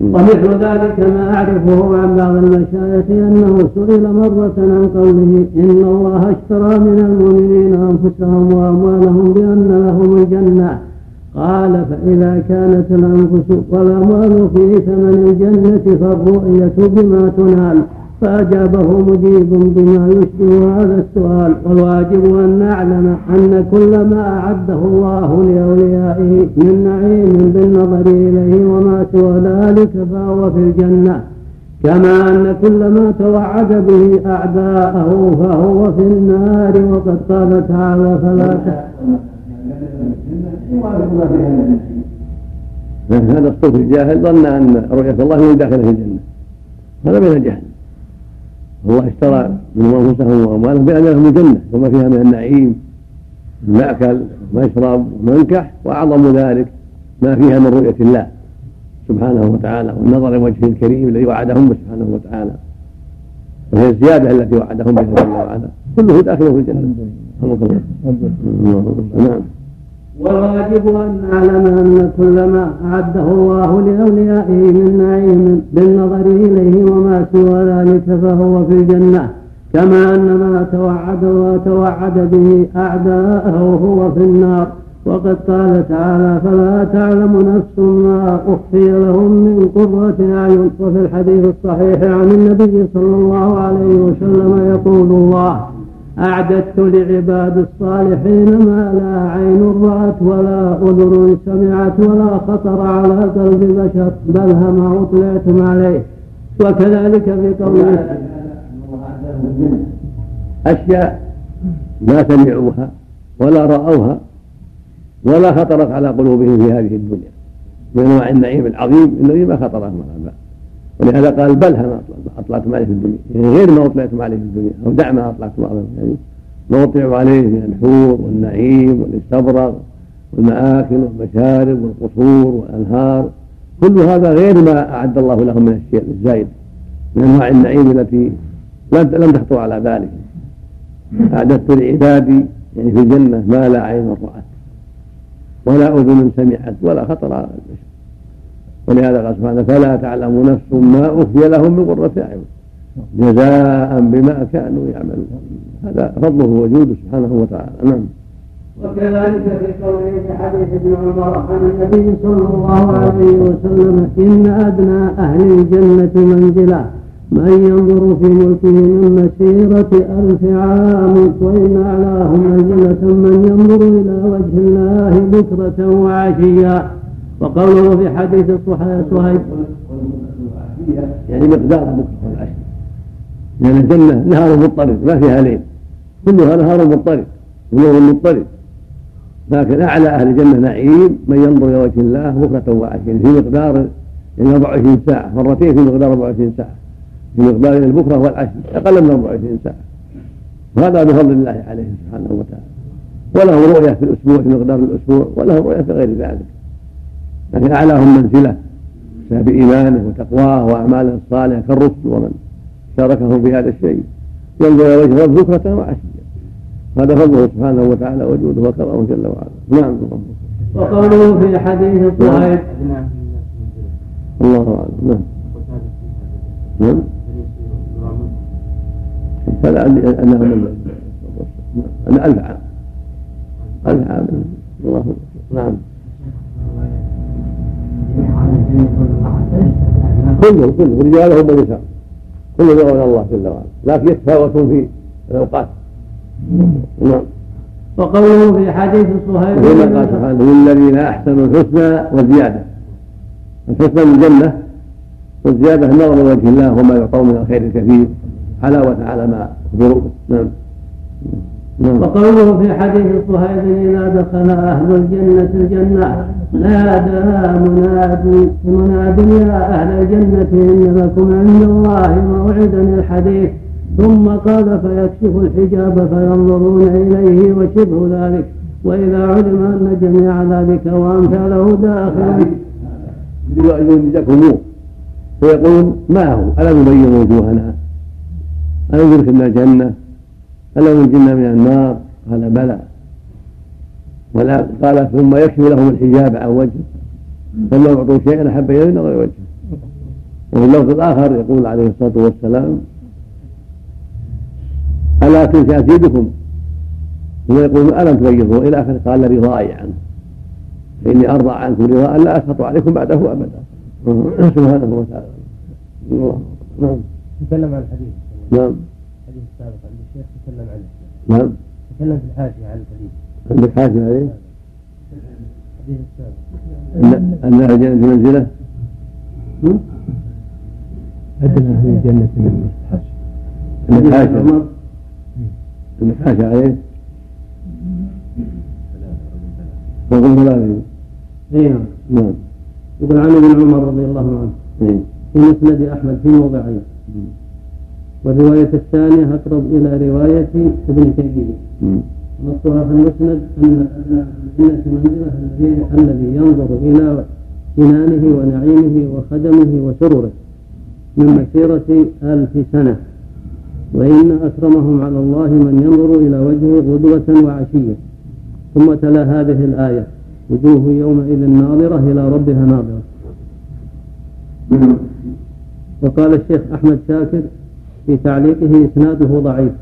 Speaker 1: ومثل ذلك ما أعرفه عن بعض المشايخ أنه سئل مرة عن قوله إن الله اشترى من المؤمنين أنفسهم وأموالهم بأن لهم الجنة. قال فإذا كانت الأنفس والأموال في ثمن الجنة فالرؤية بما تنال فأجابه مجيب بما يشبه هذا السؤال. والواجب أن نعلم أن كل ما أعده الله لأوليائه من نعيم بالنظر إليه وما سوى ذلك فهو في الجنة. كما أن كل ما توعد به أعداءه فهو في النار وقد قال تعالى فلا
Speaker 2: هذا الصوف الجاهل ظن أن رؤية الله من داخل في الجنة هذا من الجهل. الله اشترى من أنفسهم وأموالهم بان لهم الجنة وما فيها من النعيم المأكل ومشرب ومنكح وأعظم ذلك ما فيها من رؤية الله سبحانه وتعالى والنظر لوجهه الكريم الذي وعدهم سبحانه وتعالى وهي الزيادة التي وعدهم بها جل وعلا كله داخل في الجنه
Speaker 1: نعم. والواجب أن نعلم أن كل ما أعده الله لأوليائه من نعيم بالنظر إليه وما سوى ذلك فهو في الجنة. كما أن ما توعد وتوعد به أعداءه هو في النار. وقد قال تعالى فلا تعلم نفس ما أخفي لهم من قرة أعين. وفي الحديث الصحيح عن النبي صلى الله عليه وسلم يقول الله أعددت لعباد الصالحين ما لا عين رأت ولا أذن سمعت ولا خطر على قلب بشر بل ما أطلعتم عليه وكذلك في قوله
Speaker 2: أشياء ما سمعوها ولا رأوها ولا خطرت على قلوبهم في هذه الدنيا من انواع النعيم العظيم الذي ما خطر على بال ولهذا قال بلها ما أطلعتم عليه في الدنيا. يعني غير ما أطلعتم عليه في الدنيا أو دع ما أطلعتم عليه. يعني ما اطلعوا عليه من الحور والنعيم والاستبرق والمآكل والمشارب والقصور والأنهار. كل هذا غير ما أعد الله لهم من الشيء الزايد من أنواع النعيم التي لم تخطر على بالهم. أعددت لعبادي يعني في الجنة ما لا عين رأت ولا أذن سمعت ولا خطر على ولهذا قال سبحانه فلا تعلم نفس ما أخفي لهم من قرة أعين. جزاء بما كانوا يعملون. هذا فضله وجوده سبحانه وتعالى. نعم.
Speaker 1: وكذلك في قوله في حديث ابن عمر عن النبي صلى الله عليه وسلم إن أدنى أهل الجنة منزلا من ينظر في ملكه من مسيرة ألف عام وإن أعلاه منزلة من ينظر إلى وجه الله بكرة وعشيا وقوله في حديث صهيب
Speaker 2: يعني مقدار والعشي لأن الجنة نهار مضطرد ما فيها ليل. كلها نهار مضطرد ونور مضطرد لكن أعلى أهل الجنة نعيم من ينظر إلى وجه الله بكرة وعشيا في مقدار يعني 24 ساعة مرتين في مقدار 24 ساعة. في مقدار البكرة والعشي أقل من 24 ساعة. وهذا بفضل الله عليه سبحانه وتعالى. وله رؤية في الأسبوع في مقدار الأسبوع وله رؤية في غير ذلك. لكن أعلاهم منزلة بسبب إيمانه وتقواه وأعماله الصالحة كالرسل ومن شاركهم في هذا الشيء. ينظر إلى وجه رب بكرة وعشية. هذا فضله سبحانه وتعالى وجوده وكرمه جل وعلا. نعم
Speaker 1: وقوله في حديث صهيب
Speaker 2: الله أعلم. نعم. نعم. فلا أنها من أنا ألف عام. ألف عام. الله نعم. كله كله رجالهم ونساء كله يرون الله جل وعلا. لكن يتفاوتون في الأوقات.
Speaker 1: نعم. وقوله في حديث صهيب
Speaker 2: وهنا قال سبحانه للذين أحسنوا الحسنى والزيادة الحسنى من الجنة والزيادة النظر لوجه الله وما يعطون من الخير الكثير حلاوة على ما أخبروا نعم
Speaker 1: نعم. وقوله في حديث صهيب إذا دخل أهل الجنة الجنة نادى مناد مناد يا أهل الجنة إن لكم عند الله موعدا الحديث. ثم قال فيكشف الحجاب فينظرون إليه وشبه ذلك وإذا علم أن جميع ذلك وأمثاله داخل
Speaker 2: فيقول ما هو؟ ألم نبين وجوهنا؟ ألم ندخلنا الجنة؟ ألم ننجنا من النار قال بلى. ولا قال ثم يكشف لهم الحجاب عن وجهه فلو أعطوا شيئا أحب إليه نظر وجهه وفي اللفظ الآخر يقول عليه الصلاة والسلام ألا تنسى أسيدكم ثم يقول ألم تبيضوا إلى آخره قال رضائي عنه. فإني أرضى عنكم رضاء لا أسخط عليكم بعده أبدا. سبحانه وتعالى. الله
Speaker 3: نعم تكلم عن الحديث.
Speaker 2: نعم.
Speaker 3: تكلم عنه
Speaker 2: نعم.
Speaker 3: تكلم في الحاشية عن الحديث.
Speaker 2: عندك حاشية عليه؟
Speaker 3: الحديث السابق. أن
Speaker 2: أهل الجنة منزلة؟
Speaker 3: أدنى أهل الجنة منزلة.
Speaker 2: عندك حاشية عندك حاشية عليه؟ فوق ثلاثة
Speaker 1: نعم
Speaker 2: نعم.
Speaker 1: يقول عن ابن عمر رضي الله عنه.
Speaker 2: إيه.
Speaker 1: في مسند أحمد في موضعين. والرواية الثانية أقرب إلى رواية ابن تيمية. نصها في المسند أن الجنة منزلة الذي ينظر إلى سنانه ونعيمه وخدمه وسروره من مسيرة ألف سنة. وإن أكرمهم على الله من ينظر إلى وجهه غدوة وعشية. ثم تلا هذه الآية وجوه يومئذ ناظرة إلى ربها ناظرة. وقال الشيخ أحمد شاكر في تعليقه إسناده ضعيف.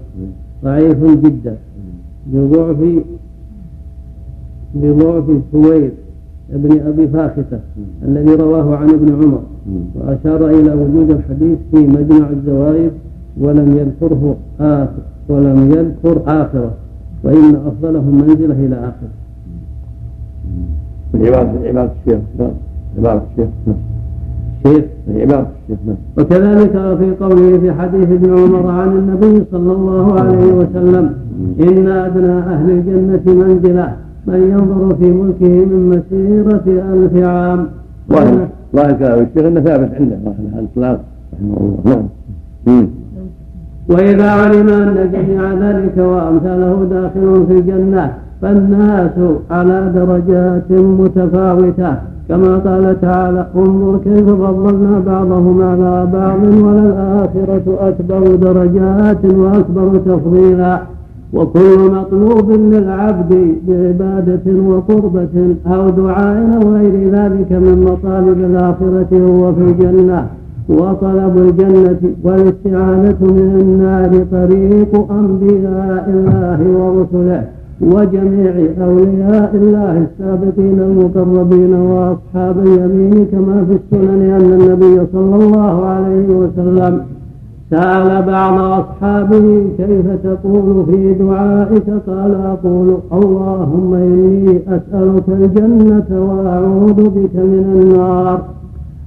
Speaker 1: ضعيف جدا. بضعف بضعف سويد ابن أبي فاخته الذي رواه عن ابن عمر. وأشار إلى وجود الحديث في مجمع الزوائد ولم يذكره آخر ولم يذكر آخره. وإن أفضلهم منزلة إلى آخره.
Speaker 2: عبارة الشيخ عبارة الشيخ
Speaker 1: وكذلك في قوله في حديث ابن عمر عن النبي صلى الله عليه وسلم إن أدنى أهل الجنة منزلة من ينظر في ملكه من مسيرة ألف عام.
Speaker 2: ظاهر كلام الشيخ أنه ثابت عنده على الإطلاق رحمه الله نعم.
Speaker 1: وإذا علم أن جميع ذلك وأمثاله داخل في الجنة فالناس على درجات متفاوتة. كما قال تعالى انظر كيف فضلنا بعضهم على بعض وللآخرة أكبر درجات وأكبر تفضيلا. وكل مطلوب للعبد بعبادة وقربة أو دعاء أو غير ذلك من مطالب الآخرة هو في الجنة. وطلب الجنة والاستعانة من النار طريق أنبياء الله ورسله. وجميع أولياء الله السابقين المقربين وأصحاب اليمين كما في السنن أن النبي صلى الله عليه وسلم سأل بعض أصحابه كيف تقول في دعائك؟ قال أقول اللهم إني أسألك الجنة وأعوذ بك من النار.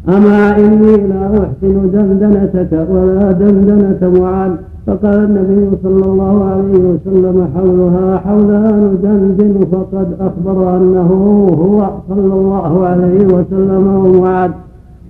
Speaker 1: أما إني لا أحسن دندنتك ولا دندنة معاذ. فقال النبي صلى الله عليه وسلم حولها حولان دندن فقد أخبر أنه هو صلى الله عليه وسلم ومعاذ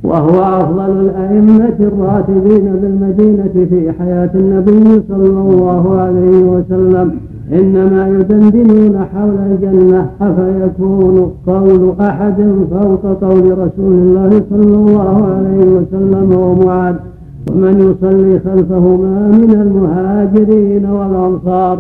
Speaker 1: وهو أفضل الأئمة الراتبين بالمدينة في حياة النبي صلى الله عليه وسلم. إنما يدندنون حول الجنة أفيكون قول أحد فوق قول رسول الله صلى الله عليه وسلم ومعاذ ومن يصلي خلفهما من المهاجرين والأنصار.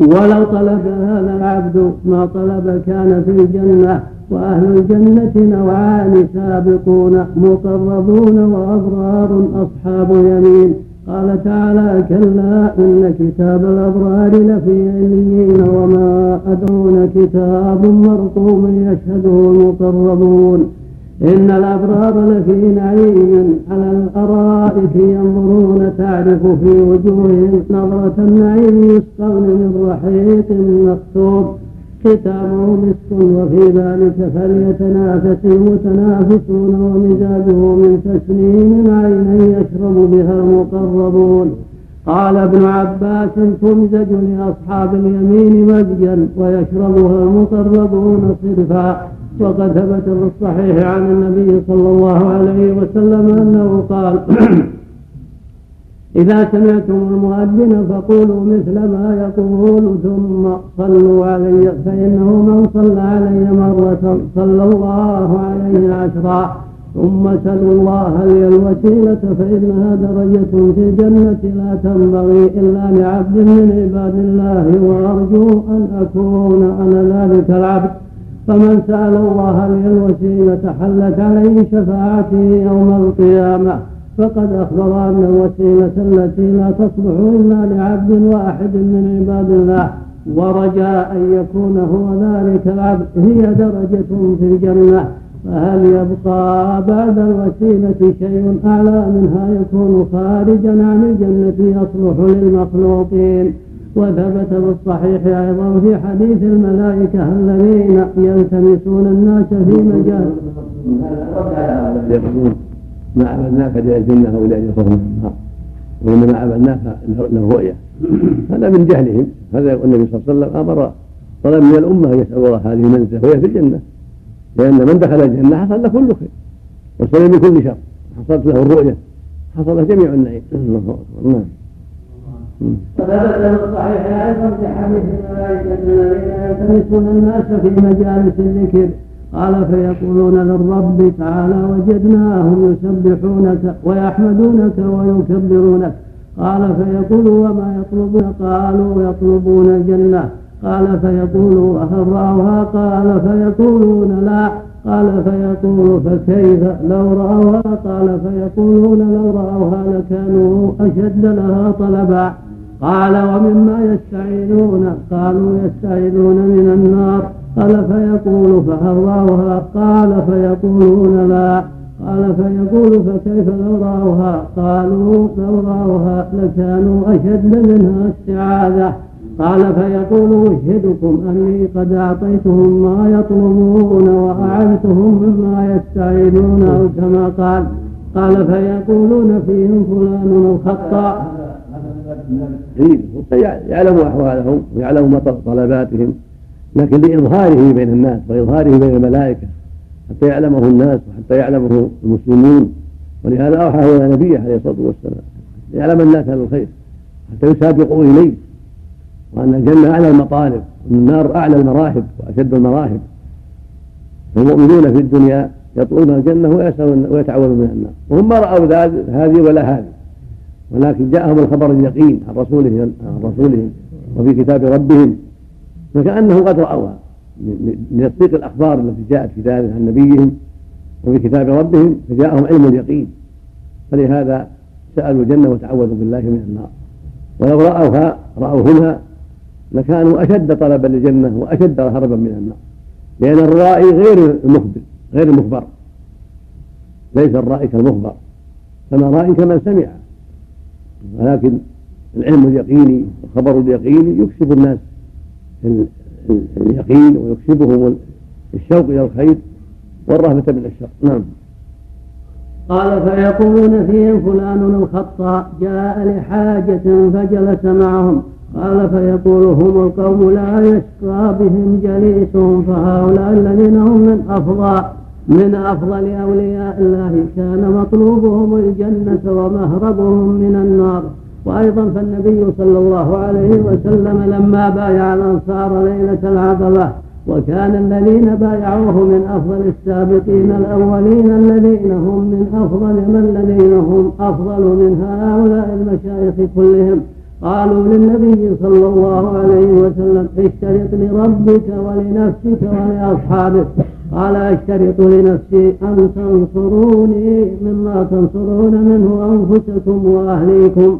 Speaker 1: ولو طلب هذا العبد ما طلب كان في الجنة وأهل الجنة نوعان سابقون مقربون وأبرار أصحاب يمين قال تعالى كلا إن كتاب الأبرار لفي عليين وما أدرون كتاب مرقوم يشهده المقربون. إن الأبرار لفي نعيم على الأرائك ينظرون تعرف في وجوههم نظرة النعيم يسقون من رحيق مكتوب. ختامه مسك وفي ذلك فليتنافس المتنافسون ومزاجه من تسنيم عينا يشرب بها المقربون. قال ابن عباس تمزج لأصحاب اليمين مزجا ويشربها المقربون صرفا. وقد ثبت في الصحيح عن النبي صلى الله عليه وسلم أنه قال إذا سمعتم المؤذن فقولوا مثل ما يقول ثم صلوا علي فإنه من صلى علي مرة صلى الله عليه عشرا ثم سلوا الله لي الوسيلة فإنها درجة في الجنة لا تنبغي إلا لعبد من عباد الله وأرجو أن أكون أنا ذلك العبد. فمن سأل الله لي الوسيلة حلت عليه شفاعتي يوم القيامة فقد أخبر أن الوسيلة التي لا تصلح إلا لعبد واحد من عباد الله ورجاء أن يكون هو ذلك العبد هي درجة في الجنة. فهل يبقى بعد الوسيلة شيء أعلى منها يكون خارجا عن الجنة يصلح للمخلوقين؟ وثبت في الصحيح أيضا في حديث الملائكة الذين يلتمسون الناس في مجال
Speaker 2: ما عبدناك ليجزنها أو ليجزهم النار وانما عبدناك له رؤية. هذا من جهلهم هذا النبي صلى الله عليه وسلم أمر طلب من الأمة أن يسألوا الله هذه المنزلة وهي في الجنة لأن من دخل الجنة حصل له كل خير وسلم من كل شر حصلت له الرؤية حصل له جميع النعيم. الله اكبر نعم.
Speaker 1: وثبت في الصحيح أيضا في حديث الملائكه الذين يلتمسون الناس في مجالس الذكر قال فيقولون للرب تعالى وجدناهم يسبحونك ويحمدونك ويكبرونك قال فيقول وما يطلبون قالوا يطلبون الجنة قال فيقول وهل رأوها قال فيقولون لا قال فيقول فكيف لو رأوها قال فيقولون لو رأوها لكانوا أشد لها طلبا. قال ومما يستعينون قالوا يستعينون من النار. قال فيقول فهل رأوها قال فيقولون لا. قال فيقول فكيف لو رأوها؟ قالوا لو رأوها لكانوا أشد منها استعاذة. قال فيقول أشهدكم أني قد أعطيتهم ما يطلبون وأعنتهم مما يستعينون أو كما قال. قال فيقولون فيهم فلان الخطأ.
Speaker 2: يعلم أحوالهم ويعلم طلباتهم لكن لإظهاره بين الناس وإظهاره بين الملائكة حتى يعلمه الناس وحتى يعلمه المسلمون. ولهذا أوحى إلى نبيه عليه الصلاة والسلام يعلم الناس أهل الخير حتى يسابقوا إليه. وأن الجنة أعلى المطالب وأن النار أعلى المراحب وأشد المراحب. المؤمنون في الدنيا يطلبون الجنة ويسألون ويتعوذون من النار. وهم ما رأوا هذه ولا هذه. ولكن جاءهم الخبر اليقين عن رسولهم عن رسولهم وفي كتاب ربهم فكأنهم قد رأوها لتصديق الأخبار التي جاءت في ذلك عن نبيهم وفي كتاب ربهم فجاءهم علم اليقين. فلهذا سألوا الجنة وتعوذوا بالله من النار. ولو رأوها رأوهما لكانوا أشد طلبا للجنة وأشد هربا من النار. لأن الرائي غير المخبر غير المخبر. ليس الرائي كالمخبر. كما رائي كمن سمع. ولكن العلم اليقيني والخبر اليقيني يكسب الناس اليقين ويكسبهم الشوق إلى الخير والرهبة من الشر. نعم.
Speaker 1: قال فيقولون فيهم فلان الخطاء جاء لحاجة فجلس معهم. قال فيقول هم القوم لا يشقى بهم جليسهم فهؤلاء الذين هم من أفضل. من أفضل أولياء الله كان مطلوبهم الجنة ومهربهم من النار. وأيضا فالنبي صلى الله عليه وسلم لما بايع الأنصار ليلة العقبة وكان الذين بايعوه من أفضل السابقين الأولين الذين هم من أفضل من الذين هم أفضل من هؤلاء المشايخ كلهم. قالوا للنبي صلى الله عليه وسلم اشترط لربك ولنفسك ولأصحابك. قال أشترط لنفسي أن تنصروني مما تنصرون منه أنفسكم وأهليكم.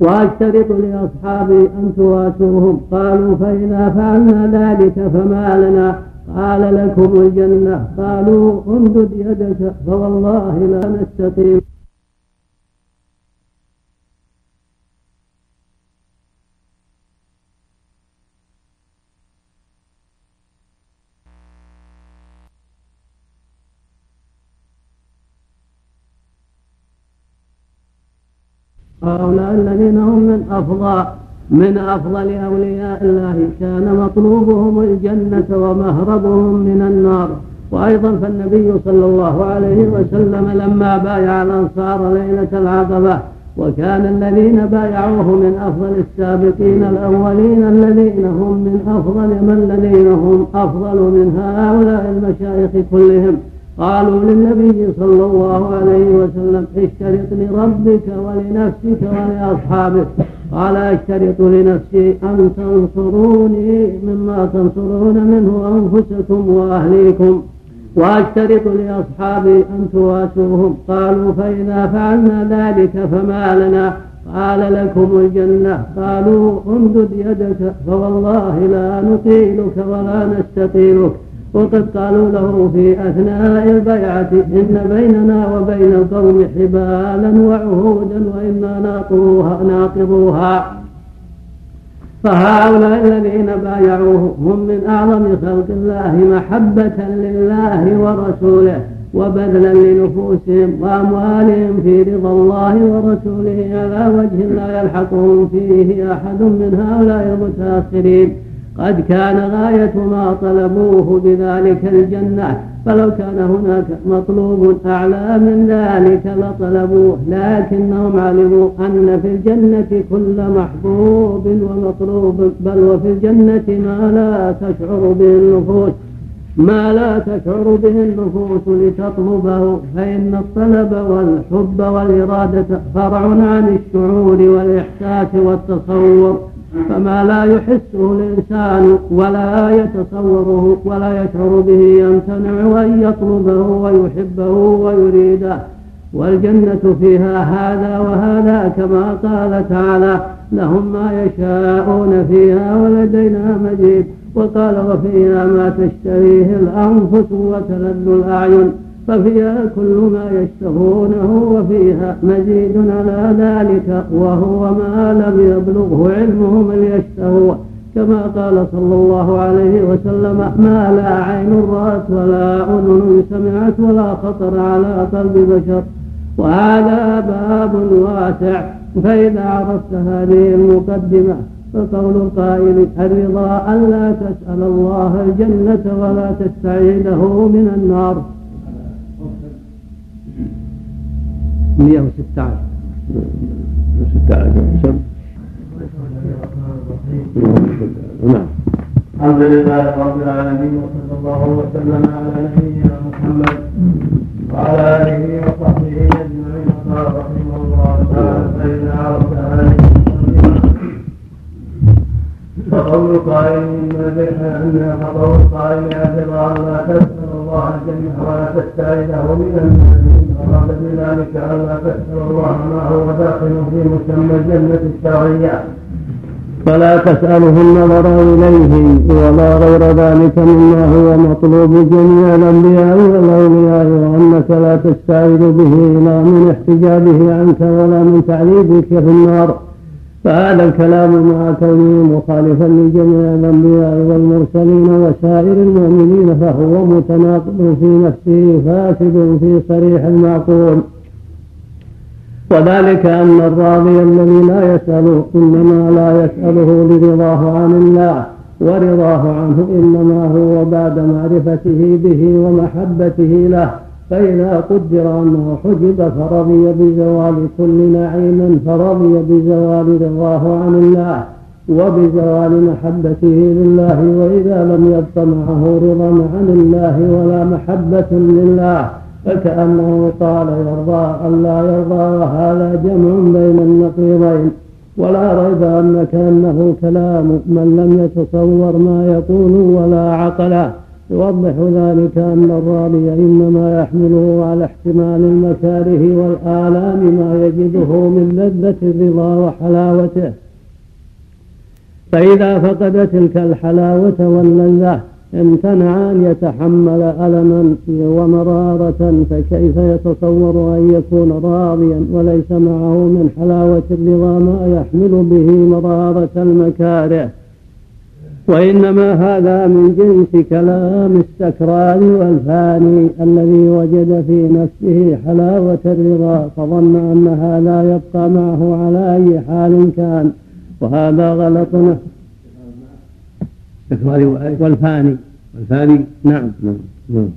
Speaker 1: وأشترط لأصحابي أن تواسوهم قالوا فإذا فعلنا ذلك فما لنا؟ قال لكم الجنة. قالوا امدد يدك فوالله لا نستطيع. هؤلاء الذين هم من أفضل من أفضل أولياء الله. كان مطلوبهم الجنة ومهربهم من النار. وأيضا فالنبي صلى الله عليه وسلم لما بايع الأنصار ليلة العقبة وكان الذين بايعوه من أفضل السابقين الأولين الذين هم من أفضل من الذين هم أفضل من هؤلاء المشايخ كلهم. قالوا للنبي صلى الله عليه وسلم اشترط لربك ولنفسك ولأصحابك. قال اشترط لنفسي أن تنصروني مما تنصرون منه أنفسكم وأهليكم وأشترط لأصحابي أن تواسوهم قالوا فإذا فعلنا ذلك فما لنا؟ قال لكم الجنة. قالوا امدد يدك فوالله لا نطيلك ولا نستطيلك. وقد قالوا له في أثناء البيعة. إن بيننا وبين القوم حبالا وعهودا وإنا ناقضوها ناقضوها. فهؤلاء الذين بايعوه هم من أعظم خلق الله محبة لله ورسوله وبذلا لنفوسهم وأموالهم في رضا الله ورسوله على وجه لا يلحقهم فيه أحد من هؤلاء المتأخرين. قد كان غاية ما طلبوه بذلك الجنة فلو كان هناك مطلوب أعلى من ذلك لطلبوه لكنهم علموا أن في الجنة كل محبوب ومطلوب بل وفي الجنة ما لا تشعر به النفوس ما لا تشعر به النفوس لتطلبه فإن الطلب والحب والإرادة فرع عن الشعور والإحساس والتصور. فما لا يحسه الإنسان ولا يتصوره ولا يشعر به يمتنع أن يطلبه ويحبه ويريده. والجنة فيها هذا وهذا كما قال تعالى لهم ما يشاءون فيها ولدينا مزيد وقال وفيها ما تشتريه الأنفس وتلذ الأعين. ففيها كل ما يشتهونه وفيها مزيد على ذلك وهو ما لم يبلغه علمهم ليشتهوه. كما قال صلى الله عليه وسلم ما لا عين رأت ولا أذن سمعت ولا خطر على قلب بشر وهذا باب واسع. فإذا عرفت هذه المقدمة فقول القائل الرضا ألا تسأل الله الجنة ولا تستعيده من النار. 116
Speaker 2: 116 نعم
Speaker 5: الحمد لله رب العالمين وصلى الله وسلم على نبينا محمد وعلى آله وصحبه أجمعين. قال رحمه الله تعالى فإن عرفت هذه فقول قائل إن فقول قائل اعتبار لا تسال الله الجنه ولا تستعيده من النار اراد بذلك ألا تسال الله ما هو داخل في مسمى الجنة الشرعية.
Speaker 1: فلا تسأله النظر إليه ولا غير ذلك مما هو مطلوب جميع الأنبياء والأولياء وأنك لا تستعيذ به لا من احتجابه عنك ولا من تعذيبك في النار. فهذا الكلام مع كونه مخالفا لجميع الأنبياء والمرسلين وسائر المؤمنين فهو متناقض في نفسه فاسد في صريح المعقول. وذلك أن الراضي الذي لا يسأل إنما لا يسأله لرضاه عن الله ورضاه عنه إنما هو بعد معرفته به ومحبته له. فإذا قدر أنه حجب فرضي بزوال كل نعيم فرضي بزوال رضاه عن الله وبزوال محبته لله وإذا لم يبق معه رضا عن الله ولا محبة لله فكأنه قال يرضى أن لا يرضى وهذا جمع بين النقيضين ولا ريب أن كأنه كلام من لم يتصور ما يقول ولا عقله يوضح ذلك أن الراضي إنما يحمله على احتمال المكاره والآلام ما يجده من لذة الرضا وحلاوته. فإذا فقد تلك الحلاوة واللذة امتنع أن يتحمل ألما ومرارة فكيف يتصور أن يكون راضيا وليس معه من حلاوة الرضا ما يحمل به مرارة المكاره؟ وإنما هذا من جنس كلام السكران والفاني الذي وجد في نفسه حلاوة الرضا فظن أن هذا يبقى معه على أي حال كان. وهذا غلط. والفاني.
Speaker 2: والفاني؟
Speaker 1: نعم.
Speaker 2: نعم نعم.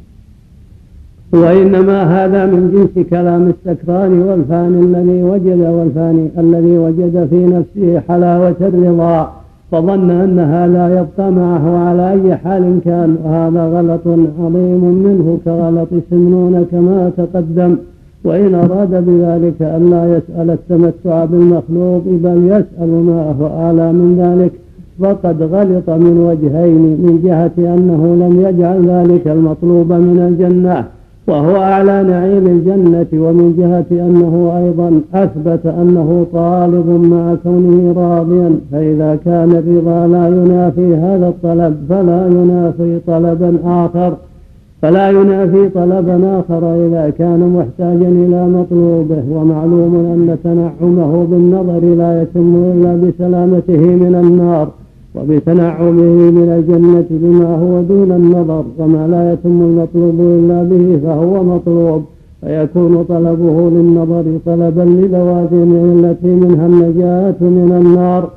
Speaker 1: وإنما هذا من جنس كلام السكران والفاني الذي وجد والفاني الذي وجد في نفسه حلاوة الرضا. فظن أنها لا يبقى معه على أي حال كان وهذا غلط عظيم منه كغلط سمنون كما تقدم. وإن أراد بذلك أن لا يسأل التمتع بالمخلوق بل يسأل ما هو أعلى من ذلك. فقد غلط من وجهين من جهة أنه لم يجعل ذلك المطلوب من الجنة. وهو أعلى نعيم الجنة ومن جهة أنه أيضا أثبت أنه طالب مع كونه راضيا فإذا كان الرضا لا ينافي هذا الطلب فلا ينافي طلبا آخر فلا ينافي طلبا آخر إذا كان محتاجا إلى مطلوبه ومعلوم أن تنعمه بالنظر لا يتم إلا بسلامته من النار. وبتنعمه من الجنة بما هو دون النظر وما لا يتم المطلوب إلا به فهو مطلوب. فيكون طلبه للنظر طلبا للوازم التي منها النجاة من النار.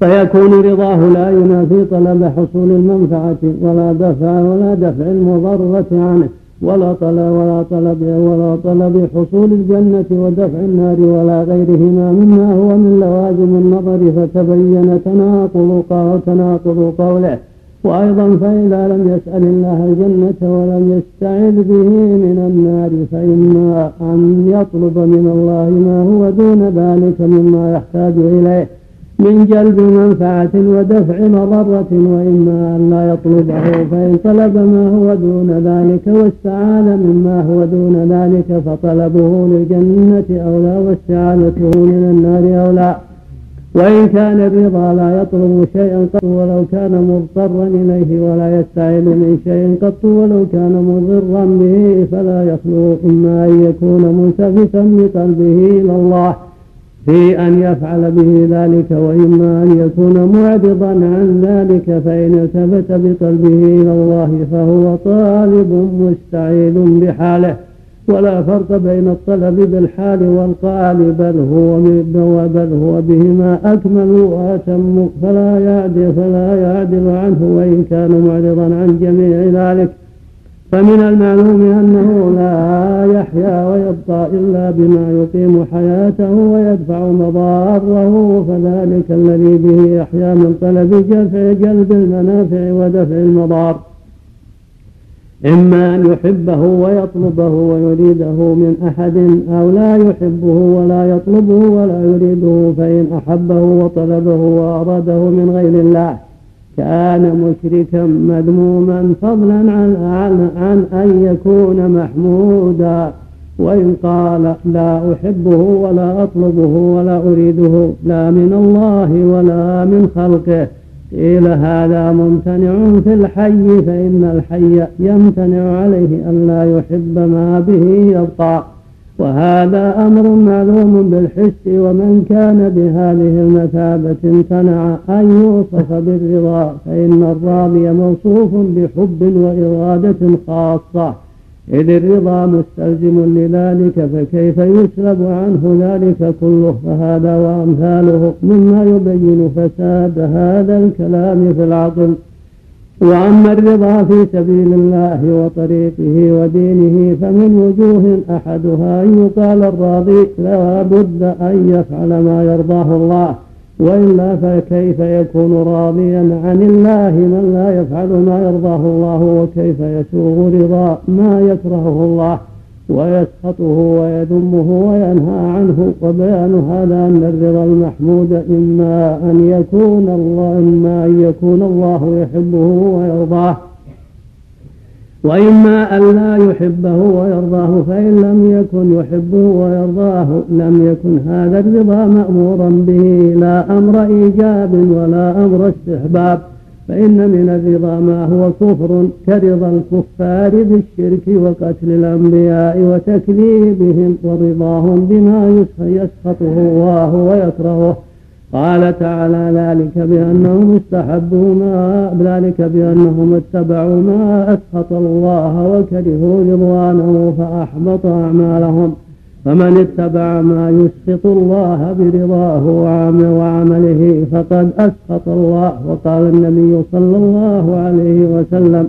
Speaker 1: فيكون رضاه لا ينافي طلب حصول المنفعة ولا دفع ولا دفع المضرة عنه. ولا طلب ولا طلب ولا طلب حصول الجنة ودفع النار ولا غيرهما مما هو من لوازم النظر فتبين تناقض تناقض قوله. وأيضا فإذا لم يسأل الله الجنة ولم يستعذ به من النار فإما أن يطلب من الله ما هو دون ذلك مما يحتاج إليه. من جلب منفعة ودفع مضرة وإما أن لا يطلبه فإن طلب ما هو دون ذلك واستعان مما هو دون ذلك فطلبه للجنة أولى واستعانته من النار أولى وإن كان الرضا لا يطلب شيئا قط ولو كان مضطرا إليه ولا يستعين من شيء قط ولو كان مضرا به فلا يخلو إما أن يكون ملتفتا بقلبه إلى الله. في أن يفعل به ذلك وإما أن يكون معرضا عن ذلك فإن التفت بقلبه إلى الله فهو طالب مستعيد بحاله. ولا فرق بين الطلب بالحال والقال بل هو بل هو بهما أكمل وأتم. فلا يعدل فلا يعدل عنه وإن كان معرضا عن جميع ذلك. فمن المعلوم أنه لا يحيا ويبقى إلا بما يقيم حياته ويدفع مضاره فذلك الذي به يحيا من طلب جلب المنافع ودفع المضار. إما أن يحبه ويطلبه ويريده من أحد أو لا يحبه ولا يطلبه ولا يريده فإن أحبه وطلبه وأراده من غير الله. كان مشركا مذموما فضلا عن, عن, عن أن يكون محمودا وإن قال لا أحبه ولا أطلبه ولا أريده لا من الله ولا من خلقه. قيل هذا ممتنع في الحي فإن الحي يمتنع عليه أن لا يحب ما به يبقى. وهذا أمر معلوم بالحس ومن كان بهذه المثابة امتنع أن يوصف بالرضا فإن الراضي موصوف بحب وإرادة خاصة. إذ الرضا مستلزم لذلك فكيف يسلب عنه ذلك كله؟ فهذا وأمثاله مما يبين فساد هذا الكلام في العقل. وأما الرضا في سبيل الله وطريقه ودينه فمن وجوه أحدها أن يقال الراضي لا بد أن يفعل ما يرضاه الله وإلا فكيف يكون راضيا عن الله من لا يفعل ما يرضاه الله وكيف يسوغ رضا ما يكرهه الله؟ ويسخطه ويذمه وينهى عنه وبيان هذا أن الرضا المحمود إما أن يكون الله إما أن يكون الله يحبه ويرضاه. وإما أن لا يحبه ويرضاه فإن لم يكن يحبه ويرضاه لم يكن هذا الرضا مأمورا به. لا أمر إيجاب ولا أمر استحباب. فإن من الرضا ما هو كفر كرضا الكفار بالشرك وقتل الأنبياء وتكذيبهم ورضاهم بما يسخطه الله ويكرهه. قال تعالى ذلك بأنهم استحبوا ما ذلك بأنهم اتبعوا ما أسخط الله وكرهوا رضوانه فأحبط أعمالهم. فمن اتبع ما يسخط الله برضاه وعمله فقد أسخط الله. وقال النبي صلى الله عليه وسلم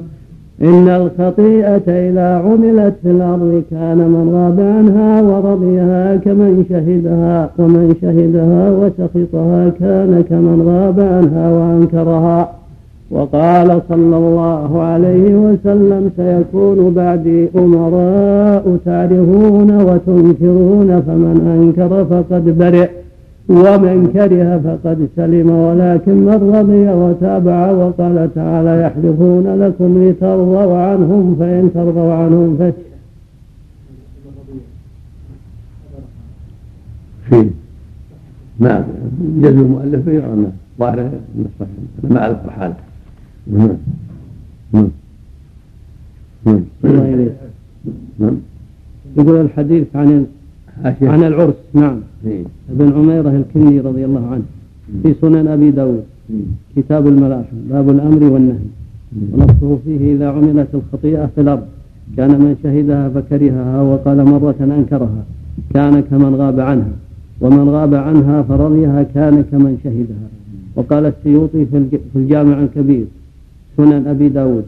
Speaker 1: إن الخطيئة إذا عملت في الأرض كان من غاب عنها ورضيها كمن شهدها ومن شهدها وسخطها كان كمن غاب عنها وأنكرها. وقال صلى الله عليه وسلم سيكون بعدي أمراء تعرفون وتنكرون فمن أنكر فقد برئ ومن كره فقد سلم ولكن من رضي وتابع وقال تعالى يحلفون لكم لترضوا عنهم فإن ترضوا عنهم فش
Speaker 2: في ما جزم المؤلف يرى ظاهره ما أعرف حاله نعم
Speaker 1: نعم نعم نعم يقول الحديث عن عن العرس نعم. ابن عميرة الكندي رضي الله عنه في سنن أبي داود. كتاب الملاحم باب الأمر والنهي. ونصه فيه إذا عملت الخطيئة في الأرض. كان من شهدها فكرهها وقال مرة أنكرها. كان كمن غاب عنها. ومن غاب عنها فرضيها كان كمن شهدها. وقال السيوطي في الجامع الكبير. سنن أبي داود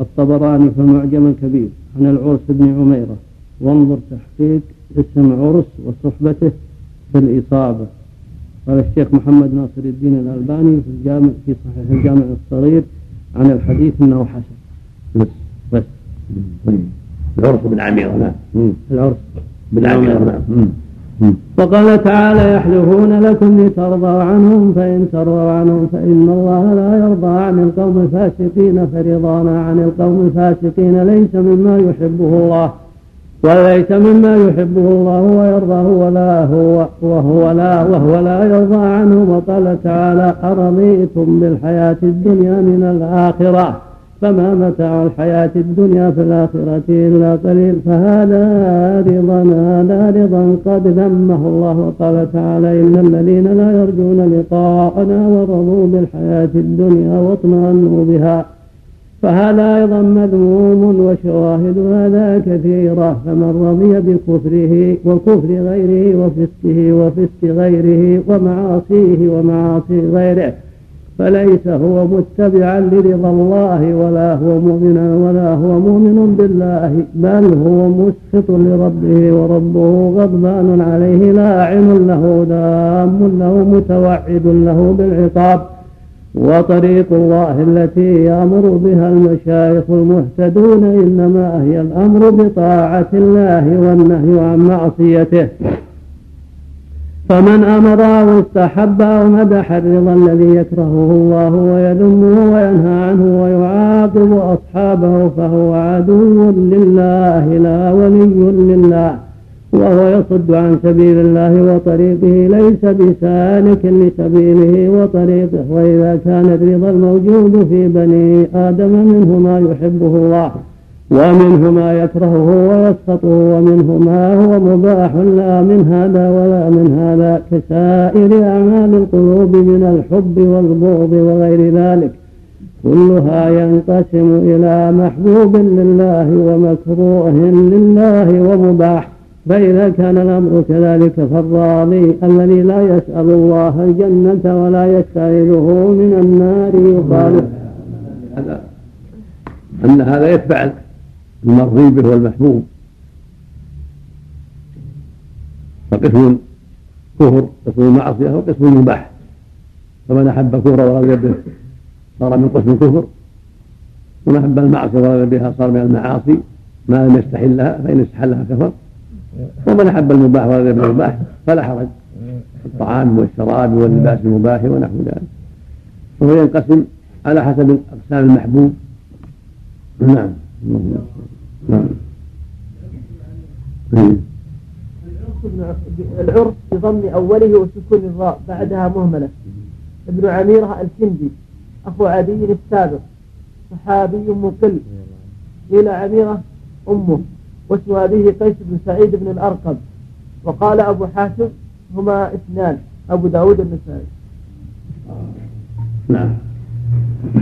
Speaker 1: الطبراني في المعجم الكبير عن العرس بن عميرة وانظر تحقيق اسم عرس وصحبته في الإصابة قال الشيخ محمد ناصر الدين الألباني في الجامع في صحيح الجامع الصغير عن الحديث أنه حسن.
Speaker 2: بس. بس. العرس بن عميرة نعم.
Speaker 1: العرس.
Speaker 2: بن عميرة نعم.
Speaker 1: وقال تعالى يحلفون لكم لترضوا عنهم فإن ترضوا عنهم فإن الله لا يرضى عن القوم الفاسقين فرضانا عن القوم الفاسقين ليس مما يحبه الله وليس مما يحبه الله ويرضاه ولا هو وهو لا وهو لا يرضى عنه وقال تعالى أرضيتم بالحياة الدنيا من الآخرة فما متاع الحياة الدنيا في الآخرة إلا قليل فهذا رضا هذا رضا قد ذمه الله وقال تعالى إن الذين لا يرجون لقاءنا ورضوا بالحياة الدنيا واطمأنوا بها. فهذا أيضا مذموم وشواهد هذا كثيرة فمن رضي بكفره وكفر غيره وفسقه وفسق غيره ومعاصيه ومعاصي غيره فليس هو متبعا لرضا الله ولا هو مؤمنا ولا هو مؤمن بالله بل هو مسخط لربه وربه غضبان عليه لاعن له دام له متوعد له بالعقاب. وطريق الله التي يأمر بها المشايخ المهتدون إنما هي الأمر بطاعة الله والنهي عن معصيته. فمن أمر أو استحب أو مدح الرضا الذي يكرهه الله ويذمه وينهى عنه ويعاقب أصحابه فهو عدو لله لا ولي لله وهو يصد عن سبيل الله وطريقه ليس بسالك لسبيله وطريقه وإذا كان الرضا الموجود في بني آدم منه ما يحبه الله. ومنه ما يكرهه ويسخطه ومنه ما هو مباح لا من هذا ولا من هذا كسائر أعمال القلوب من الحب والبغض وغير ذلك. كلها ينقسم إلى محبوب لله ومكروه لله ومباح. فإذا كان الأمر كذلك فالراضي الذي لا يسأل الله الجنة ولا يستعيذه من النار يقال
Speaker 2: هذا أن هذا يتبع المرضي به والمحبوب فقسم كفر قسم معصية وقسم مباح. فمن أحب كفر ورضي به صار من قسم الكفر. ومن أحب المعصية ورضي بها صار من المعاصي. ما لم يستحلها فإن استحلها كفر. ومن أحب المباح ورضي بالمباح فلا حرج. الطعام والشراب واللباس المباح ونحو ذلك. وهو ينقسم على حسب أقسام المحبوب. نعم.
Speaker 3: العرف بضم أوله وسكون الراء بعدها مهملة. ابن عميرة الكندي أخو عدي السابق صحابي مقل. قيل عميرة أمه واسم أبيه قيس بن سعيد بن الأرقم. وقال أبو حاتم هما اثنان أبو داود النسائي
Speaker 2: نعم.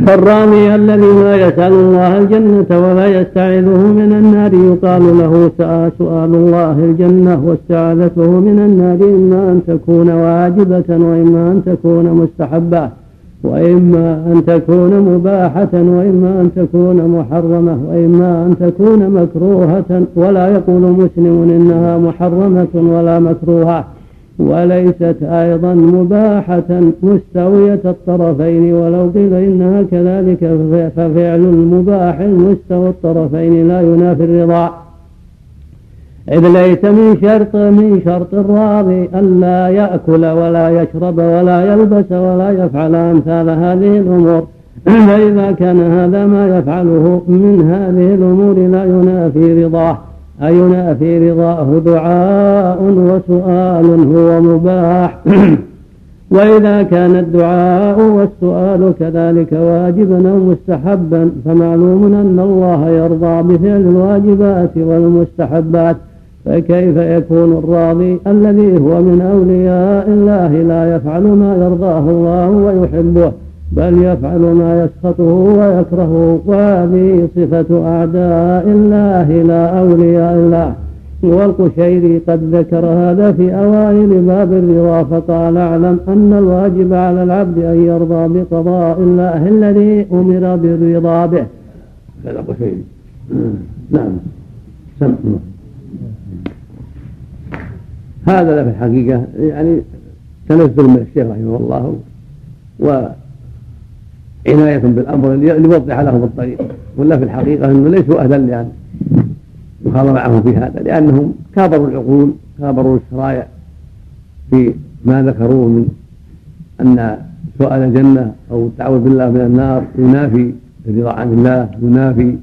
Speaker 1: فالرامي الذي لا يسأل الله الجنة ولا يستعيذه من النار يقال له سؤال الله الجنة واستعاذته من النار إما أن تكون واجبة وإما أن تكون مستحبة وإما أن تكون مباحة وإما أن تكون محرمة وإما أن تكون مكروهة ولا يقول مسلم إنها محرمة ولا مكروهة وليست أيضا مباحة مستوية الطرفين ولو قيل إنها كذلك ففعل المباح المستوى الطرفين لا ينافي الرضا. إذ ليس من شرط من شرط الراضي ألا يأكل ولا يشرب ولا يلبس ولا يفعل أمثال هذه الأمور. فإذا كان هذا ما يفعله من هذه الأمور لا ينافي رضاه. أي ينافي رضاه دعاء وسؤال هو مباح. وإذا كان الدعاء والسؤال كذلك واجبا أو مستحبا فمعلوم أن الله يرضى بفعل الواجبات والمستحبات. فكيف يكون الراضي الذي هو من أولياء الله لا يفعل ما يرضاه الله ويحبه؟ بل يفعل ما يسخطه ويكرهه وهذه صفة أعداء الله لا أولياء الله. والقشيري قد ذكر هذا في أوائل باب الرضا فقال اعلم أن الواجب على العبد أن يرضى بقضاء الله الذي أمر بالرضا به.
Speaker 2: هذا قشيري نعم. سم هذا في الحقيقة. يعني تنزل من الشيخ رحمه الله. وعناية بالأمر ليوضح لهم الطريق. ولا في الحقيقة أنه ليسوا أهلا لأن يخاض معهم في هذا لأنهم كابروا العقول كابروا الشرائع في ما ذكروه من أن سؤال الجنة أو التعوذ بالله من النار ينافي الرضا عن الله ينافي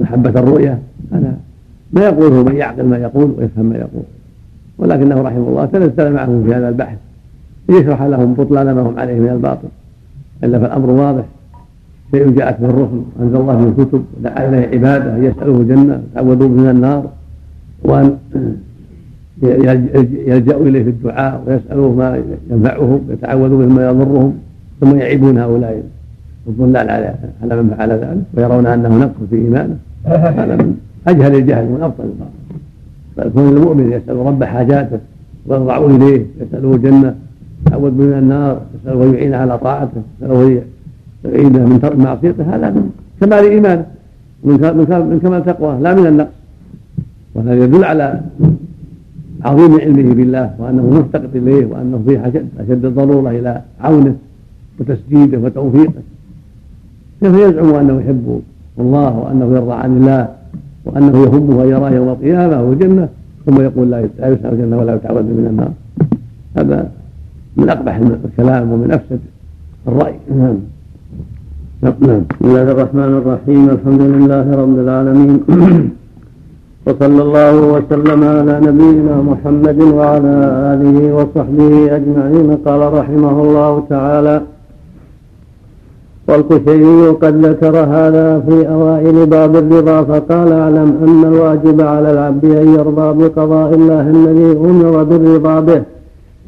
Speaker 2: محبة الرؤية. هذا ما يقوله من يعقل ما يقول ويفهم ما يقول. ولكنه رحمه الله تنزل معهم في هذا البحث ليشرح لهم بطلان ما هم عليه من الباطل. إلا فالأمر واضح. شيء جاءت به الرسل انزل الله من الكتب ودعا اليه عبادة يسألوه الجنة يتعوذوا من النار وأن يلجأوا إليه في الدعاء ويسألوه ما ينفعهم ويتعوذوا مما يضرهم ثم يعيبون هؤلاء الضلال على على من فعل ذلك ويرون أنه نقص في إيمانه. هذا من أجهل الجهل ومن أبطل الباطل. فيكون المؤمن يسأل رب حاجاته ويضع إليه يساله الجنة يتعوذ من النار ان يعين على طاعته يساله يعينه من معصيته هذا من كمال إيمانه من كمال تقواه لا من النقص. وهذا يدل على عظيم علمه بالله وأنه مفتقد إليه وأنه فيه اشد الضرورة إلى عونه وتسديده وتوفيقه. كيف يزعم أنه يحب الله وأنه يرضى عن الله وأنه يهمه أن يراه يوم القيامة والجنه ثم يقول لا يسعى الجنة ولا يتعوذ من النار؟ هذا من أقبح الكلام ومن أفسد الرأي. نعم.
Speaker 1: نعم. بسم الله الرحمن الرحيم. الحمد لله رب العالمين. وصلى الله وسلم على نبينا محمد وعلى آله وصحبه أجمعين. قال رحمه الله تعالى والكشيري قد ذكر هذا في أوائل باب الرضا فقال أعلم أن الواجب على العبد أن يرضى بقضاء الله الذي أمر بالرضا به.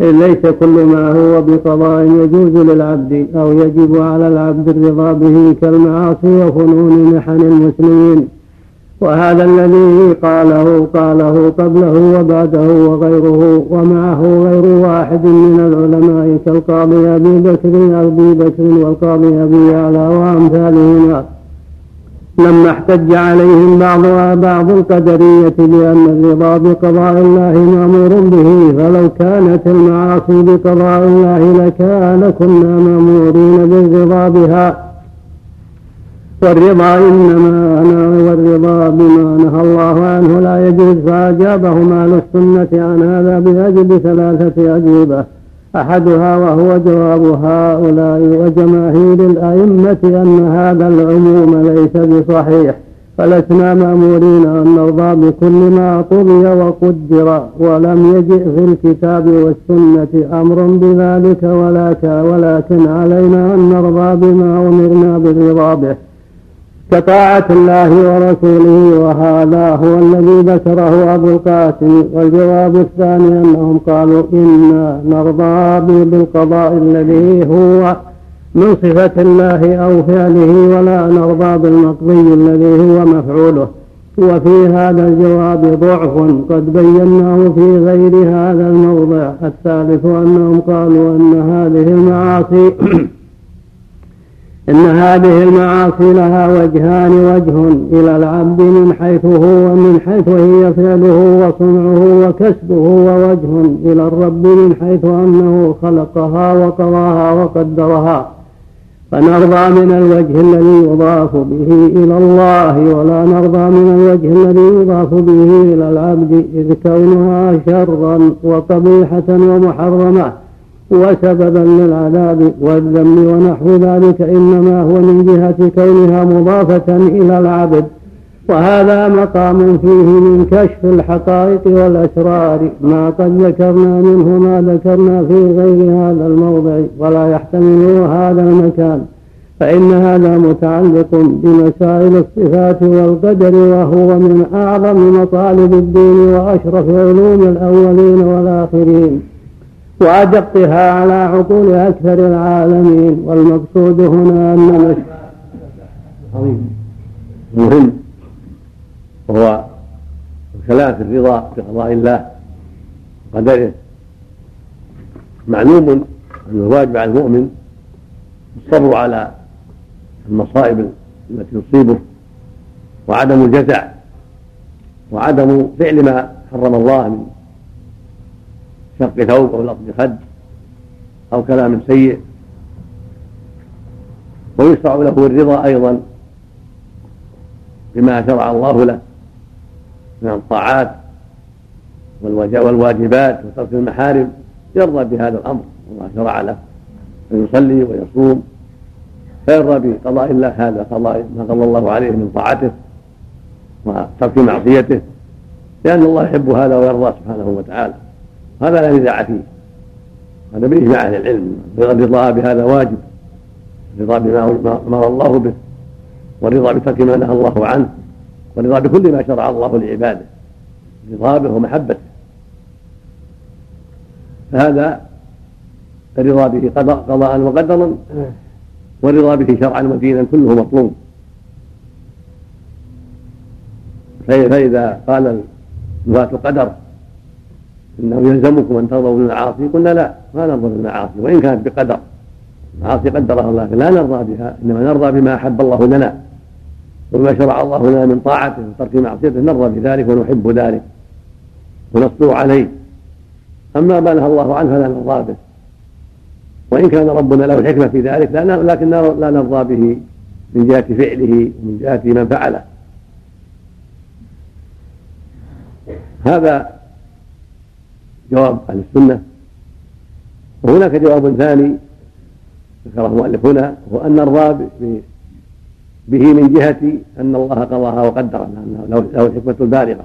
Speaker 1: ليس كل ما هو بقضاء يجوز للعبد أو يجب على العبد الرضا به كالمعاصي وفنون محن المسلمين. وهذا الذي قاله قاله قبله وبعده وغيره ومعه غير واحد من العلماء كالقاضي أبي بكر أبي بكر والقاضي أبي يعلى وأمثالهما. لما احتج عليهم بعضها بعض القدرية بأن الرضا بقضاء الله مأمور به فلو كانت المعاصي بقضاء الله لكان كنا مأمورين بالرضا بها. والرضا إنما أنا والرضا بما نهى الله عنه لا يجوز فأجابهم أهل السنة عن هذا بأجل ثلاثة أجوبة. أحدها وهو جواب هؤلاء وجماهير الأئمة أن هذا العموم ليس بصحيح فلسنا مأمورين أن نرضى بكل ما قضي وقدر ولم يجئ في الكتاب والسنة أمر بذلك ولكن علينا أن نرضى بما أمرنا بالرضا به كطاعة الله ورسوله وهذا هو الذي ذكره أبو القاسم. والجواب الثاني أنهم قالوا إنا نرضى بالقضاء الذي هو من صفة الله أو فعله ولا نرضى بالمقضي الذي هو مفعوله. وفي هذا الجواب ضعف قد بيناه في غير هذا الموضع. الثالث أنهم قالوا أن هذه المعاصي إن هذه المعاصي لها وجهان وجه إلى العبد من حيث هو ومن حيث هي فعله وصنعه وكسبه ووجه إلى الرب من حيث أنه خلقها وقضاها وقدرها. فنرضى من الوجه الذي يضاف به إلى الله ولا نرضى من الوجه الذي يضاف به إلى العبد إذ كونها شرا وقبيحة ومحرمة. وسببا للعذاب والذم ونحو ذلك إنما هو من جهة كونها مضافة إلى العبد. وهذا مقام فيه من كشف الحقائق والأسرار ما قد ذكرنا منه ما ذكرنا في غير هذا الموضع ولا يحتمل هذا المكان. فإن هذا متعلق بمسائل الصفات والقدر وهو من أعظم مطالب الدين وأشرف علوم الأولين والآخرين. وأدقها على عقول أكثر العالمين والمقصود هنا أن
Speaker 2: عظيم. مهم وهو الكلام في الرضا بقضاء الله وقدره. معلوم أن الواجب على المؤمن الصبر على المصائب التي تصيبه وعدم الجزع وعدم فعل ما حرم الله من شق ثوب أو لطم خد أو كلام سيء. ويشرع له الرضا أيضا بما شرع الله له من الطاعات والواجبات وترك المحارم. يرضى بهذا الأمر الله شرع له أن يصلي ويصوم. فيرضى بقضاء الله هذا قضاء ما قضى الله عليه من طاعته وترك معصيته لأن الله يحب هذا ويرضى سبحانه وتعالى. هذا لا نزاع فيه. هذا بإجماع أهل العلم. الرضا بهذا واجب. الرضا بما أمر الله به. والرضا بترك ما نهى الله عنه. والرضا بكل ما شرع الله لعباده. الرضا به ومحبته. فهذا الرضا به قضاء وقدرا. والرضا به شرعا ودينا كله مطلوب. فإذا قال نفاة القدر إنه يلزمكم أن ترضوا بالمعاصي. قلنا لا ما نرضى بالمعاصي وإن كانت بقدر. معاصي قدرها الله لا نرضى بها إنما نرضى بما أحب الله لنا وبما شرع الله لنا من طاعته وترك معصيته نرضى بذلك ونحب ذلك ونصبر عليه. أما ما نهى الله عنه فلا نرضى به. وإن كان ربنا له الحكمة في ذلك لكن لا نرضى به من جهة فعله ومن جهة من فعله. هذا جواب أهل السنة. وهناك جواب ثاني ذكره المؤلف هنا وهو أن نرضى به من جهة أن الله قضاها وقدرها أنه له الحكمة البالغة.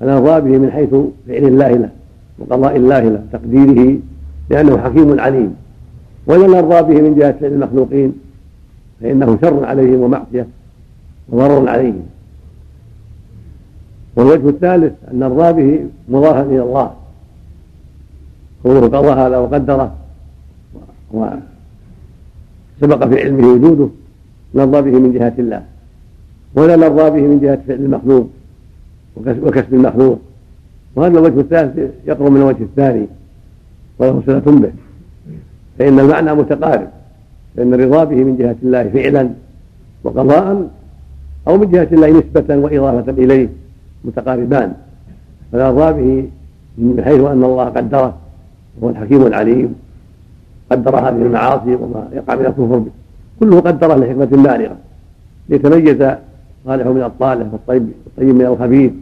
Speaker 2: فنرضى به من حيث فعل الله له وقضاء الله له تقديره لأنه حكيم عليم. ولا نرضى به من جهة فعل المخلوقين فإنه شر عليهم ومعصية وضرر عليهم. والوجه الثالث أن نرضى به مضافا إلى الله. كونه قضى هذا وقدره وسبق في علمه وجوده نرضى به من جهة الله ولا نرضى به من جهة فعل المخلوق وكسب المخلوق. وهذا الوجه الثالث يقرب من الوجه الثاني وله صلة به. فإن المعنى متقارب فإن الرضا به من جهة الله فعلا وقضاء أو من جهة الله نسبة وإضافة إليه متقاربان. فالأرضى به من حيث أن الله قدره. وهو الحكيم العليم قدر هذه المعاصي وما يقع من الكفر به. كله قدره لحكمة بالغة. ليتميز صالح من الطالح والطيب والطيب من الخبيث.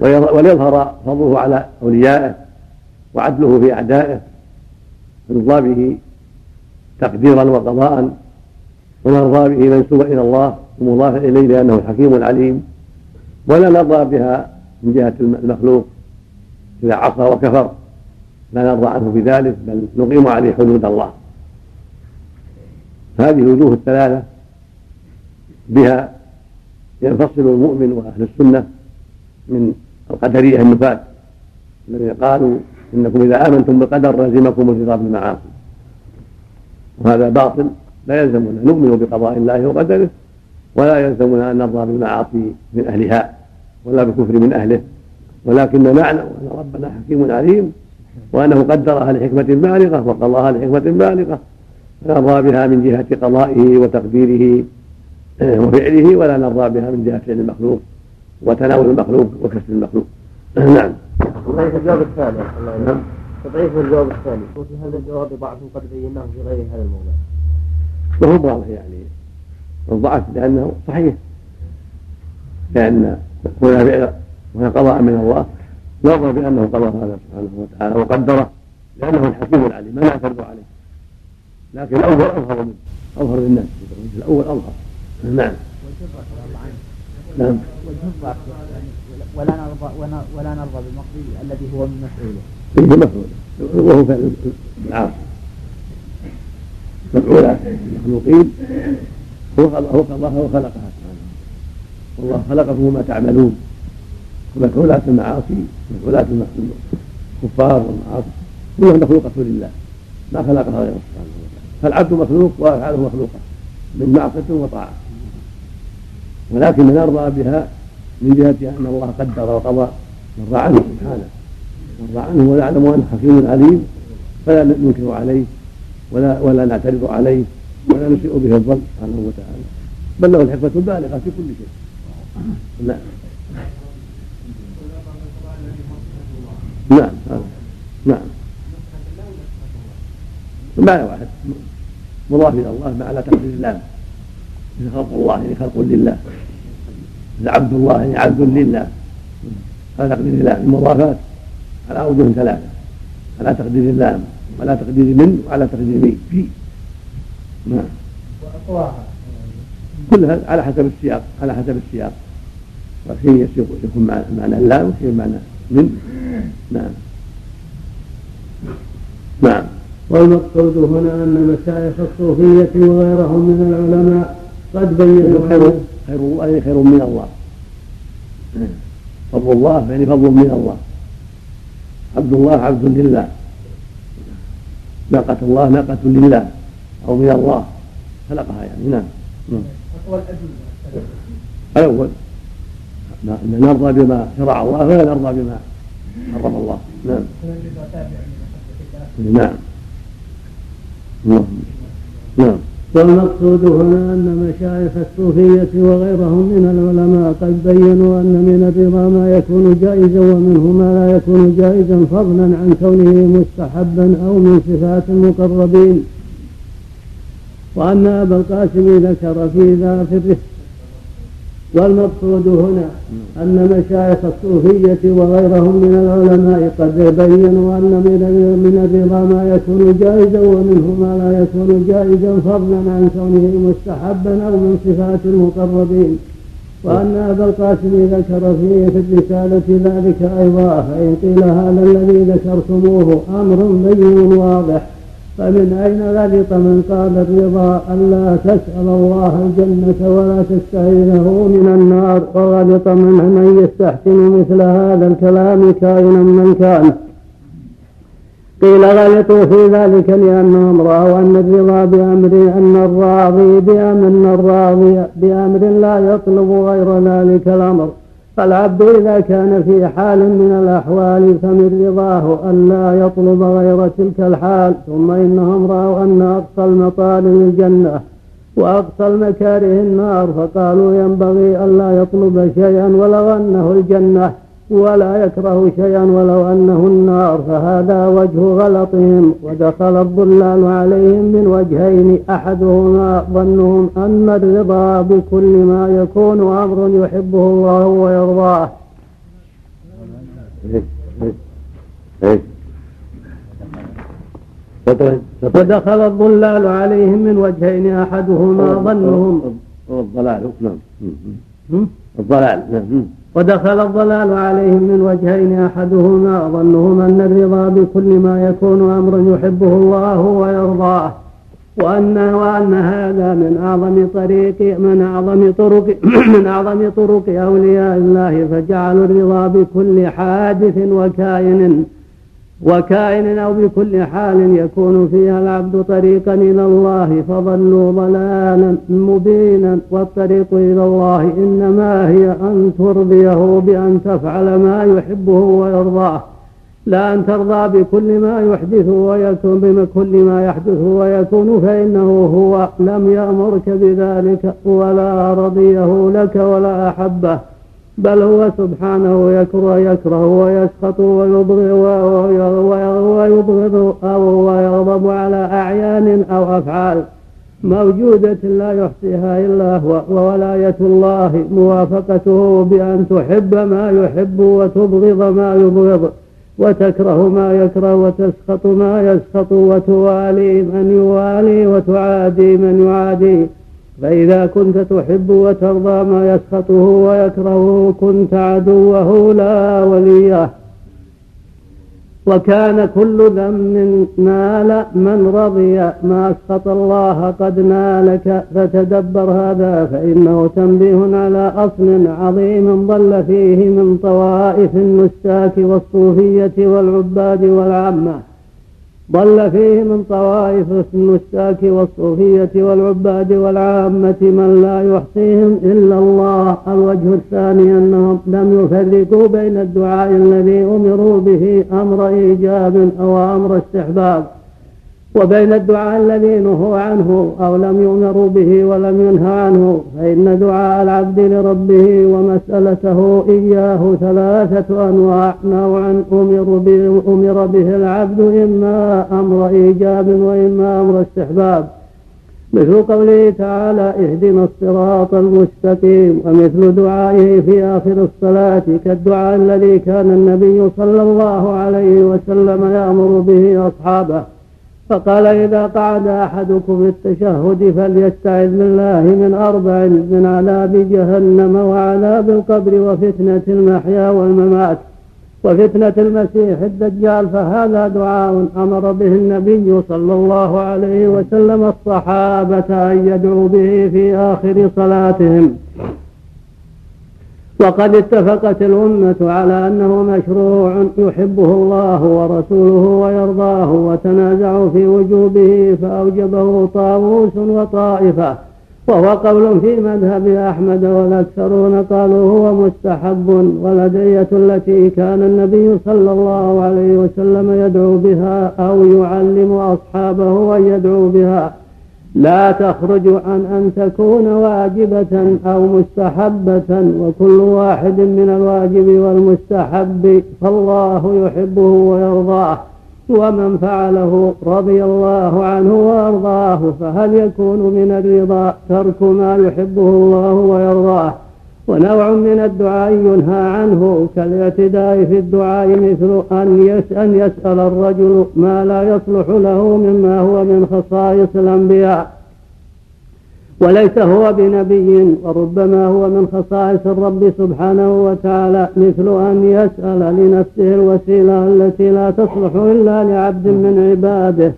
Speaker 2: وليظهر فضله على أوليائه وعدله في أعدائه. فنرضى به تقديرا وقضاء. ونرضى به منسوبا إلى الله ومضافا إليه لأنه الحكيم العليم ولا نرضى بها من جهة المخلوق. إذا عصى وكفر. لا نرضى عنه بذلك بل نقيم عليه حدود الله. هذه الوجوه الثلاثة بها ينفصل المؤمن وأهل السنة من القدرية النفاة الذين قالوا إنكم إذا آمنتم بالقدر لزمكم الرضا بالمعاصي. وهذا باطل. لا يلزمنا نؤمن بقضاء الله وقدره ولا يلزمنا أن نرضى بالمعاصي من أهلها ولا بالكفر من أهله. ولكن نعلم أن ربنا حكيم عليم. وأنه قدرها لحكمة بالغة وقضاها لحكمة بالغة. نرضى بها من جهة قضائه وتقديره وفعله ولا نرضى بها من جهة فعل المخلوق وتناول المخلوق وكسب المخلوق. نعم.
Speaker 3: تضعيف الجواب الثاني. نعم. تضعيف الجواب الثاني. وفي هذا الجواب ضعف قد بيناه في غير هذا الموضع؟
Speaker 2: وهو واضح يعني. الضعف لأنه صحيح. لأن هنا فعل وهنا قضاء من الله. نرضى بأنه قضى هذا سبحانه وتعالى وقدره لأنه الحكيم العليم ما نعترض عليه. لكن الأول أظهر منه أظهر للناس. الأول أظهر. نعم.
Speaker 6: نعم. ولا نرضى ولا نرضى بالمقضي الذي هو من مفعوله.
Speaker 2: إيه مفعول وهو فعل العاصي مفعول المخلوقين هو هو قضاها وخلقها سبحانه والله خلقكم وما تعملون. ومفعولات المعاصي مفعولات الكفار والمعاصي كلها مخلوقة لله ما خلقها غيره. سبحانه وتعالى فالعبد مخلوق وأفعاله مخلوقة من معصية وطاعة. ولكن نرضى بها من جهة أن الله قدر وقضى نرضى عنه سبحانه. نرضى عنه ونعلم أنه حكيم عليم فلا ننكر عليه ولا ولا نعترض عليه ولا نسيء به الظن سبحانه وتعالى. بل له الحكمة البالغة في كل شيء. نعم. نعم نعم. معنى واحد. مضاف إلى الله معنى تقدير الله خلق الله يعني خلق لله. عبد الله يعني عبد لله. هذا تقدير الله المضافات. على أوجه ثلاثة. على تقدير اللام وعلى تقدير من وعلى تقدير مي في. نعم. وأقواها كلها على حسب السياق على حسب السياق. وشيء يكون معنى اللام وشيء معنى من نعم.
Speaker 1: نعم. والمقصود هنا أن مشايخ الصوفية وغيرهم من العلماء قد بينوا
Speaker 2: خير خير الله خير من الله. فضل الله يعني فضل من الله. عبد الله عبد لله. ناقة الله ناقة لله. أو من الله. خلقها يعني نعم, نعم. الأول نرضى بما شرع الله ولا نرضى بما حرم الله. نعم. نعم.
Speaker 1: نعم. والمقصود هنا أن مشايخ الصوفية وغيرهم من العلماء قد بينوا أن من الرضا ما يكون جائزا ومنه ما لا يكون جائزا فضلا عن كونه مستحبا أو من صفات المقربين. وأن أبا القاسم ذكر في ذا في والمقصود هنا أن مشايخ الصوفية وغيرهم من العلماء قد بينوا أن من الرضا ما يكون جائزا ومنه ما لا يكون جائزا فضلا عن كونه مستحبا أو من صفات المقربين. وأن أبا القاسم ذكر فيه في الرسالة ذلك أيضا فإن قيل هذا الذي ذكرتموه أمر بين واضح. فمن أين غلط من قال الرضا ألا تسأل الله الجنة ولا تستعينه من النار؟ وغلط من من يستحسن مثل هذا الكلام كائنا من كان. قيل غلطوا في ذلك لأنهم رأوا أن الرضا بأمر أن الراضي بأمر الراضي بأمر لا يطلب غير ذلك الأمر. فالعبد إذا كان في حال من الأحوال فمن رضاه أن لا يطلب غير تلك الحال ثم إنهم رأوا أن أقصى المطالب الجنة وأقصى المكاره النار فقالوا ينبغي ألا يطلب شيئا ولو أنه الجنة. ولا يكره شيئا ولو أنه النار فهذا وجه غلطهم. ودخل الضلال عليهم من وجهين أحدهما ظنهم أن الرضا بكل ما يكون أمر يحبه الله ويرضاه. فدخل الضلال عليهم من وجهين أحدهما ظنهم.
Speaker 2: الضلال نعم. الضلال نعم.
Speaker 1: ودخل الضلال عليهم من وجهين أحدهما ظنهم أن الرضا بكل ما يكون امرا يحبه الله ويرضاه وان وأن هذا من أعظم طريق من أعظم طرق من أعظم طرق أولياء الله فجعلوا الرضا بكل حادث وكائن. وكائن أو بكل حال يكون فيها العبد طريقا إلى الله فضلوا ضلالا مبينا. والطريق إلى الله إنما هي أن ترضيه بأن تفعل ما يحبه ويرضاه. لا أن ترضى بكل ما يحدث ويكون بكل ما يحدث ويكون فإنه هو لم يأمرك بذلك ولا رضيه لك ولا أحبه. بل هو سبحانه يكره يكره ويسخط ويبغض ويبغض أو ويغضب على أعيان أو أفعال. موجودة لا يحصيها إلا هو وولاية الله موافقته بأن تحب ما يحب وتبغض ما يبغض وتكره ما يكره وتسخط ما يسخط وتوالي من يوالي وتعادي من يعادي. فإذا كنت تحب وترضى ما يسخطه ويكرهه كنت عدوه لا وليه. وكان كل ذم نال من رضي. ما أسخط الله قد نالك. فتدبر هذا فإنه تنبيه على أصل عظيم ضل فيه من طوائف النساك والصوفية والعباد والعامة. ضل فيه من طوائف النساك والصوفية والعباد والعامة من لا يحصيهم إلا الله. الوجه الثاني أنهم لم يفرقوا بين الدعاء الذي أمروا به أمر إيجاب أو أمر استحباب. وبين الدعاء الذي نهوا عنه أو لم يؤمروا به ولم ينهى عنه فإن دعاء العبد لربه ومسألته إياه ثلاثة أنواع. نوعا أمر به, أمر به العبد إما أمر إيجاب وإما أمر استحباب. مثل قوله تعالى اهدنا الصراط المستقيم ومثل دعائه في آخر الصلاة كالدعاء الذي كان النبي صلى الله عليه وسلم يأمر به أصحابه فقال إذا قعد أحدكم التشهد فليستعذ بالله من أربع من عذاب جهنم وعذاب القبر وفتنة المحيا والممات وفتنة المسيح الدجال فهذا دعاء أمر به النبي صلى الله عليه وسلم الصحابة أن يدعوا به في آخر صلاتهم. وقد اتفقت الأمة على أنه مشروع يحبه الله ورسوله ويرضاه وتنازعوا في وجوبه فأوجبه طاووس وطائفة. وهو قول في مذهب أحمد والأكثرون قالوا هو مستحب والأدعية التي كان النبي صلى الله عليه وسلم يدعو بها أو يعلم أصحابه أن يدعوا بها. لا تخرج عن أن تكون واجبة أو مستحبة وكل واحد من الواجب والمستحب فالله يحبه ويرضاه ومن فعله رضي الله عنه وأرضاه فهل يكون من الرضا ترك ما يحبه الله ويرضاه؟ ونوع من الدعاء ينهى عنه كالاعتداء في الدعاء مثل أن أن يسأل الرجل ما لا يصلح له مما هو من خصائص الأنبياء. وليس هو بنبي وربما هو من خصائص الرب سبحانه وتعالى مثل أن يسأل لنفسه الوسيلة التي لا تصلح إلا لعبد من عباده.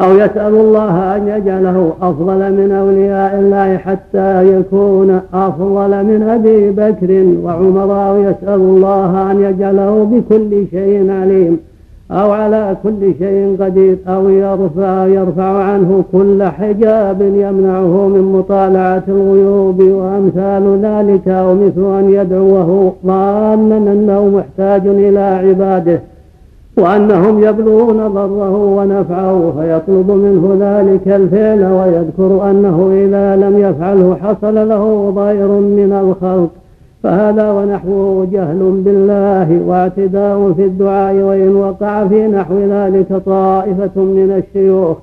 Speaker 1: أو يسأل الله أن يجعله أفضل من أولياء الله حتى يكون أفضل من أبي بكر وعمر أو يسأل الله أن يجعله بكل شيء عليم أو على كل شيء قدير أو يرفع يرفع عنه كل حجاب يمنعه من مطالعة الغيوب وأمثال ذلك أو مثل أن يدعوه ظانا أنه محتاج إلى عباده. وأنهم يبلغون ضره ونفعه فيطلب منه ذلك الفعل ويذكر أنه إذا لم يفعله حصل له ضير من الخلق. فهذا ونحوه جهل بالله واعتداء في الدعاء وإن وقع في نحو ذلك طائفة من الشيوخ.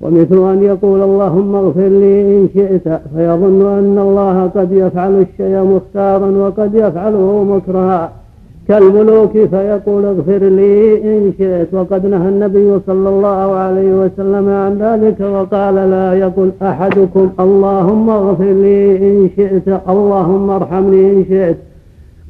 Speaker 1: ومثل أن يقول اللهم اغفر لي إن شئت فيظن أن الله قد يفعل الشيء مختارا وقد يفعله مكرها. كالملوك فيقول اغفر لي إن شئت وقد نهى النبي صلى الله عليه وسلم عن ذلك وقال لا يقل أحدكم اللهم اغفر لي إن شئت اللهم ارحمني إن شئت.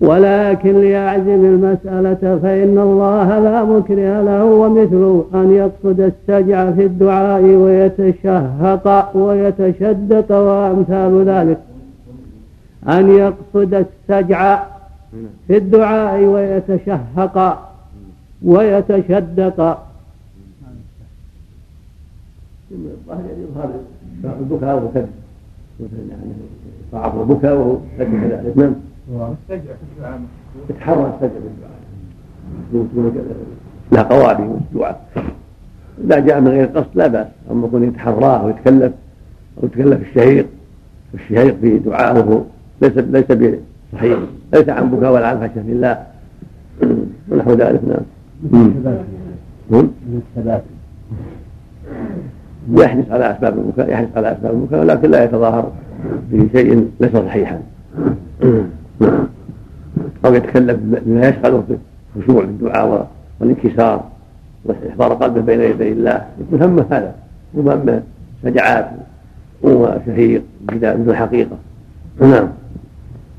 Speaker 1: ولكن ليعزم المسألة فإن الله لا مكره له ومثل أن يقصد السجع في الدعاء ويتشهق ويتشدق وأمثال ذلك. أن يقصد السجع في الدعاء ويتشهق ويتشدق.
Speaker 2: الظاهر يعني يظهر البكاء والسجد يعني ضعف البكاء وهو كذلك نعم يتحرى السجد بالدعاء لا قوابي الدعاء. إذا جاء من غير قصد لا بأس. أما يكون يتحراه ويتكلف أو يتكلف الشهيق الشهيق في دعائه ليس ليس صحيح ليس عن بكاء ولا عن خشيه لله ونحو ذلك. نعم. من الثبات. يحرص على أسباب البكاء يحرص على أسباب البكاء ولكن لا يتظاهر بشيء ليس صحيحا. أو يتكلم بما يشغله في الخشوع في الدعاء والانكسار واحضار قلبه بين يدي الله. يكون همه هذا. وهم شجعات وشهيق بدون حقيقة. نعم.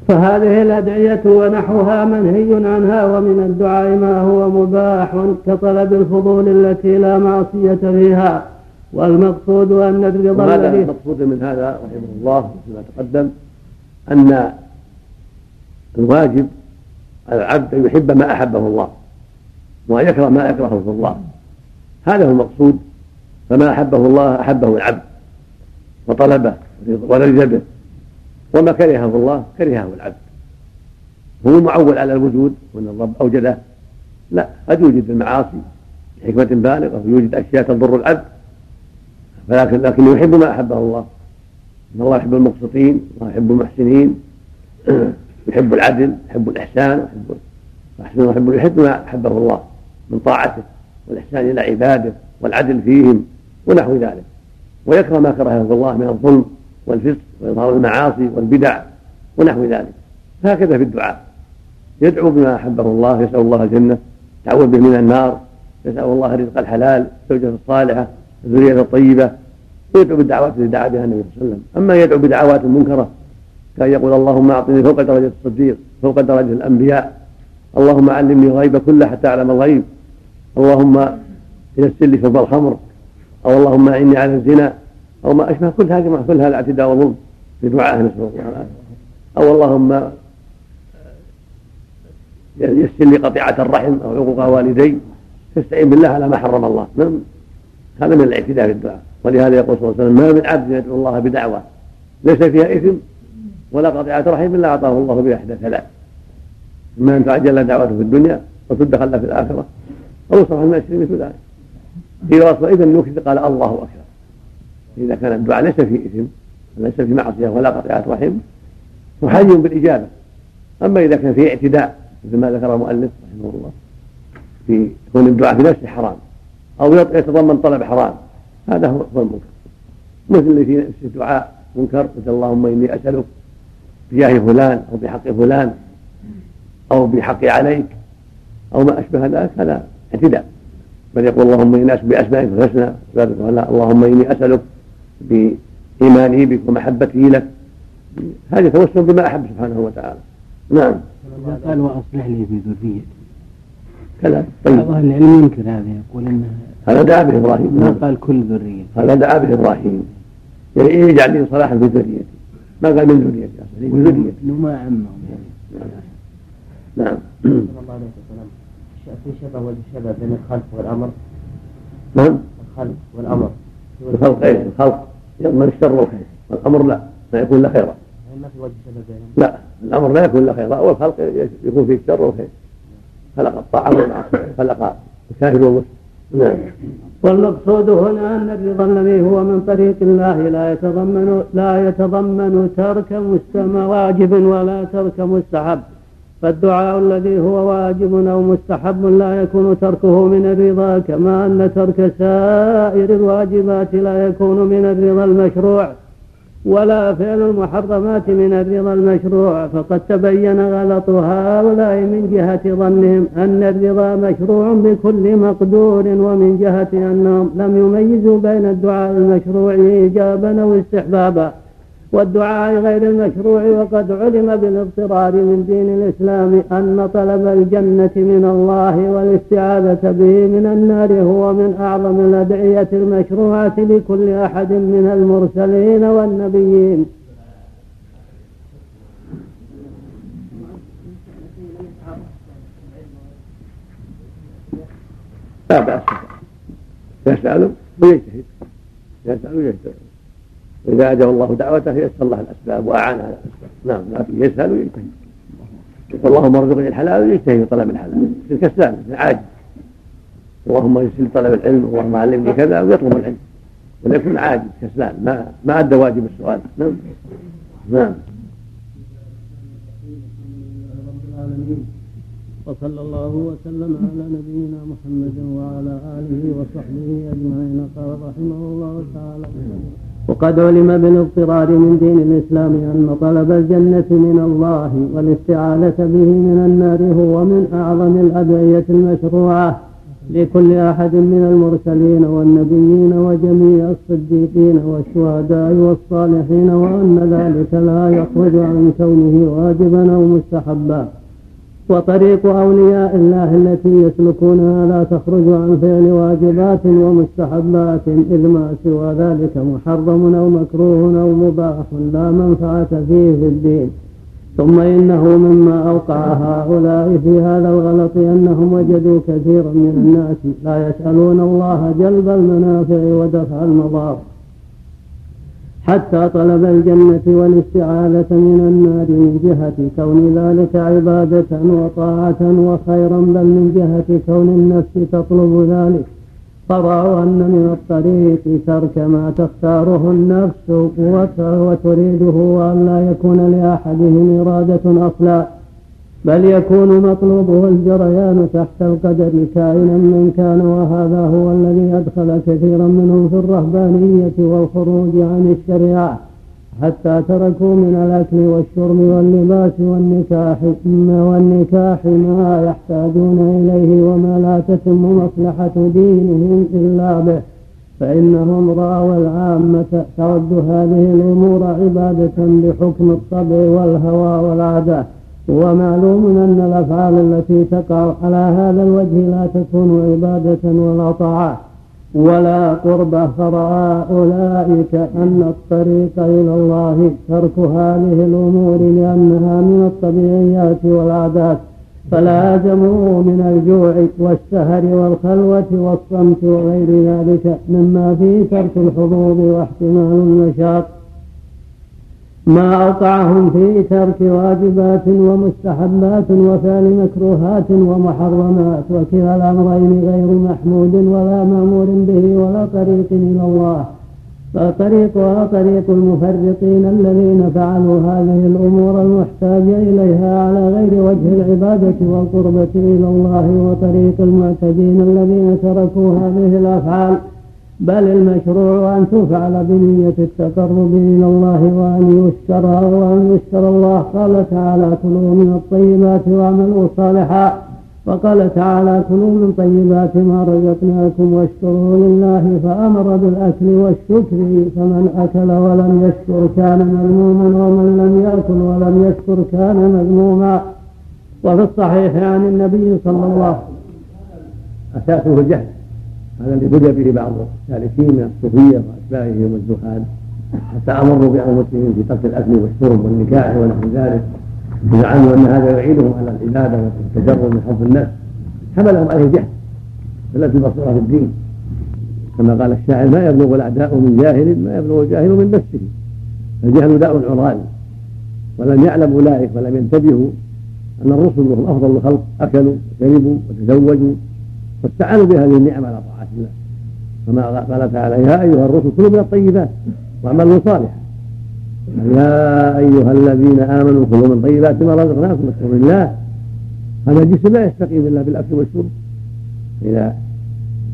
Speaker 1: فهذه الأدعية ونحوها منهي عنها ومن الدعاء ما هو مباح كطلب الفضول التي لا معصية فيها. والمقصود أن الرضا
Speaker 2: وهذا المقصود من هذا رحمه الله كما تقدم؟ أن الواجب على العبد أن يحب ما أحبه الله وأن يكره ما يكرهه الله. هذا هو المقصود. فما أحبه الله أحبه العبد. وطلبه ورضي به وما كرهه الله كرهه العبد. هو معول على الوجود وإن الرب أوجده. لا قد يوجد المعاصي بحكمة بالغة ويوجد أشياء تضر العبد. فلكن لكن يحب ما أحبه الله. إن الله يحب المقسطين الله يحب المحسنين يحب العدل يحب الإحسان يحب الإحسان يحب يحب ما أحبه الله من طاعته والإحسان إلى عباده والعدل فيهم ونحو ذلك. ويكره ما كرهه الله من الظلم والفسق وإظهار المعاصي والبدع ونحو ذلك. هكذا في الدعاء. يدعو بما أحبه الله يسأل الله الجنة تعوذ به من النار يسأل الله الرزق الحلال الزوجة الصالحة الذرية الطيبة. ويدعو بالدعوات التي دعا بها النبي صلى الله عليه وسلم. أما يدعو بدعوات منكرة كان يقول اللهم أعطني فوق درجة الصديق فوق درجة الأنبياء. اللهم علمني الغيب كله حتى أعلم الغيب. اللهم يسر لي شرب الخمر. أو اللهم أعني على الزنا. أو ما أشبه كل هذه كل هذا اعتداء وظلم في دعائه نسأل الله العافية أو اللهم يسر لي قطيعة الرحم أو عقوق والدي. تستعين بالله على ما حرم الله. هذا من الاعتداء في الدعاء. ولهذا يقول صلى الله عليه وسلم ما من عبد يدعو الله بدعوة ليس فيها إثم ولا قطيعة رحم إلا أعطاه الله بها إحدى ثلاث. إما أن تعجل دعوته في الدنيا وتدخل في الآخرة. أو يصرف من الشرك مثل ذلك. إذا وصل إذا نكت قال الله أكبر. إذا كان الدعاء ليس فيه إثم وليس في معصية ولا قطيعة رحم محي بالإجابة. أما إذا كان فيه اعتداء مثل ما ذكر المؤلف رحمه الله في كون الدعاء في نفسه حرام أو يتضمن طلب حرام هذا هو المنكر. مثل اللي في نفسه دعاء منكر مثل اللهم إني أسألك بجاه فلان أو بحق فلان أو بحقي عليك أو ما أشبه ذلك هذا اعتداء. بل يقول اللهم إني أسألك بأسمائك الحسنى اللهم إني أسألك بإيماني بك ومحبتي لك. هذا توسل بما أحب سبحانه وتعالى. نعم.
Speaker 7: إذا قال وأصلح لي في ذريتي.
Speaker 2: كذا. طيب.
Speaker 7: بعض أهل العلم ينكر هذا يقول إنه
Speaker 2: هذا دعا به إبراهيم
Speaker 7: ما قال كل ذرية
Speaker 2: هذا دعا به إبراهيم يعني يجعل لي صلاحا في ذريتي. ما قال من ذريتي أصلا؟ من ذريتي.
Speaker 7: إنه ما عمهم.
Speaker 2: نعم.
Speaker 6: صلى الله عليه وسلم. في شبه والشبه بين الخلق والأمر.
Speaker 2: نعم.
Speaker 6: الخلق والأمر.
Speaker 2: الخلق إيش؟ الخلق. يضمن الشر والخير والامر لا ما يكون إلا خيرا.
Speaker 6: ما في وجه شبه بينهم
Speaker 2: لا الأمر لا يكون إلا خيرا. والخلق يكون فيه الشر والخير خلق الطاعه والمعصيه خلق الكافر والمسلم. نعم.
Speaker 1: والمقصود هنا أن الرضا الذي هو من طريق الله لا يتضمن لا يتضمن ترك مستمع واجب ولا ترك مستحب. فالدعاء الذي هو واجب أو مستحب لا يكون تركه من الرضا كما أن ترك سائر الواجبات لا يكون من الرضا المشروع ولا فعل المحرمات من الرضا المشروع. فقد تبين غلط هؤلاء من جهة ظنهم أن الرضا مشروع بكل مقدور ومن جهة أنهم لم يميزوا بين الدعاء المشروع إيجابا أو استحبابا. والدعاء غير المشروع وقد علم بالاضطرار من دين الإسلام أن طلب الجنة من الله والاستعاذة به من النار هو من أعظم الأدعية المشروعة لكل أحد من المرسلين والنبيين.
Speaker 2: لا بأس. يسأل ويجتهد يسأل ويجتهد وإذا أجاب الله دعوته يسر الله الأسباب وأعان على الأسباب. نعم لكن يسأل ويجتهد. اللهم ارزقني الحلال ويجتهد في طلب الحلال. الكسلان العاجز. اللهم يسر طلب العلم اللهم علمني كذا ويطلب العلم. ولا يكون عاجز كسلان. ما ما أدى واجب السؤال. نعم. نعم.
Speaker 1: وصلى الله وسلم على نبينا محمد وعلى آله وصحبه أجمعين. قال رحمه الله تعالى وقد علم بالاضطرار من دين الإسلام أن طلب الجنة من الله والاستعانة به من النار هو من أعظم الأدعية المشروعة لكل أحد من المرسلين والنبيين وجميع الصديقين والشهداء والصالحين وأن ذلك لا يخرج عن كونه واجبا أو مستحبا. وطريق أولياء الله التي يسلكونها لا تخرج عن فعل واجبات ومستحبات إذ ما سوى ذلك محرم أو مكروه أو مباح لا منفعة فيه في الدين. ثم إنه مما أوقع هؤلاء في هذا الغلط أنهم وجدوا كثيرا من الناس لا يسألون الله جلب المنافع ودفع المضار. حتى طلب الجنة والاستعاذة من النار من جهة كون ذلك عبادة وطاعة وخيرا بل من جهة كون النفس تطلب ذلك. فرأوا أن من الطريق ترك ما تختاره النفس وتريده وأن لا يكون لأحدهم إرادة أصلا. بل يكون مطلوبه الجريان تحت القدر كائنا من كان وهذا هو الذي أدخل كثيرا منهم في الرهبانية والخروج عن الشريعة حتى تركوا من الأكل والشرب واللباس والنكاح والنكاح ما يحتاجون إليه وما لا تتم مصلحة دينهم إلا به فإنهم رأوا العامة ترد هذه الأمور عبادة بحكم الطبع والهوى والعادة. ومعلوم أن الأفعال التي تقع على هذا الوجه لا تكون عبادة ولا طاعة ولا قرب فرأى أولئك أن الطريق إلى الله ترك هذه الأمور لأنها من الطبيعيات والعادات. فلازموا من الجوع والسهر والخلوة والصمت وغير ذلك مما فيه ترك الحظوظ واحتمال النشاط. ما أوقعهم في ترك واجبات ومستحبات وفعل مكروهات ومحرمات وكلا الأمرين غير محمود ولا مأمور به ولا طريق إلى الله. فطريقها طريق المفرطين الذين فعلوا هذه الأمور المحتاجة إليها على غير وجه العبادة والقربة إلى الله وطريق المعتدين الذين تركوا هذه الأفعال. بل المشروع أن تفعل بنية التقرب إلى الله وأن يشكر وأن يشكر الله. قال تعالى كلوا من الطيبات واعملوا صالحا. وقال تعالى كلوا من طيبات ما رزقناكم واشكروا لله فأمر بالأكل والشكر فمن أكل ولم يشكر كان مذموما ومن لم يأكل ولم يشكر كان مذموما. وفي الصحيح عن النبي صلى الله عليه
Speaker 2: وسلم. أساسه الجهل. هذا الذي بدأ به بعض السالكين من الصوفية واشباههم والزهاد حتى أمروا المسلمين في ترك الأكل والشرب والنكاح ونحو ذلك. وزعموا أن هذا يعيدهم على العبادة والتجرد من حب النفس حملهم عليه جهل. فلا البصيره في الدين. كما قال الشاعر ما يبلغ الأعداء من جاهل ما يبلغ الجاهل من نفسه. الجهل داء عران. ولم يعلم أولئك ولم ينتبهوا أن الرسل وهم أفضل الخلق أكلوا وشربوا وتزوجوا. واستعانوا بهذه النعم على طاعة الله. كما قال تعالى يا أيها الرسل كلوا من الطيبات واعملوا صالحا. يا أيها الذين آمنوا كلوا من طيبات ما رزقناكم واشكروا لله هذا الجسم لا يستقيم إلا بالأكل والشرب. إذا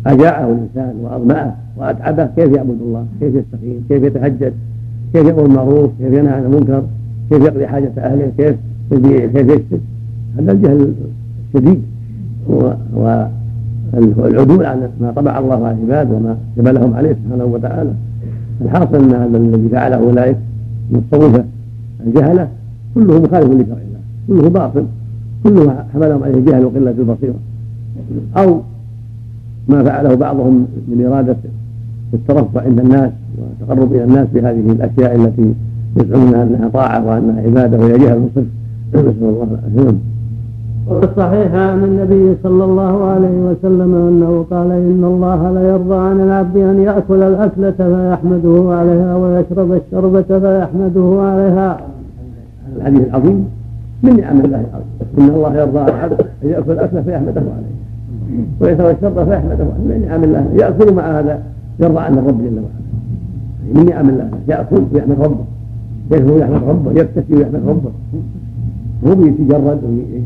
Speaker 2: أجاعه الإنسان وأظمأه وأتعبه كيف يعبد الله؟ كيف يستقيم؟ كيف يتهجد؟ كيف يأمر بالمعروف؟ كيف ينهى عن المنكر؟ كيف يقضي حاجة أهله؟ كيف يبيع؟ كيف يكسب هذا الجهل الشديد. العدول عن ما طبع الله على العباد وما جبلهم عليه سبحانه وتعالى. الحاصل أن هذا الذي فعله أولئك من الطوفه الجهلة. كله مخالف لشرع الله. كله باطل. كله حملهم عليه الجهل وقلة البصيرة. أو ما فعله بعضهم من اراده الترفع عند الناس والتقرب إلى الناس بهذه الأشياء التي يزعمون أنها طاعة وأنها عبادة وهي جهل صفر نسأل الله العافية.
Speaker 1: وفي الصحيح عن النبي صلى الله عليه وسلم أنه قال إن الله لا يرضى عن العبد أن يأكل الأكلة فيحمده عليها ويشرب الشربه فيحمده عليها.
Speaker 2: الحديث العظيم من نعم الله العظيم إن الله يرضى عن العبد أن يأكل الأكلة فيحمده عليها ويشرب الشربه فيحمده عليها. من نعم الله؟ يأكل مع هذا يرضى عن الرب جل وعلا. من نعم الله؟ يأكل ويحمد ربه. يشرب ويحمد ربه؟ يكتسي ويحمد ربه. مو بيتجرد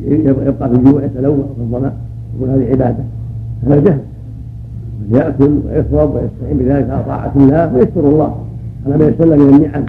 Speaker 2: ويبقى في الجوع يتلوى في الظمأ يقول هذه عبادة. هذا جهل. من يأكل ويشرب ويستعين بذلك على طاعة الله ويشكر الله. على ما يسلم من النعم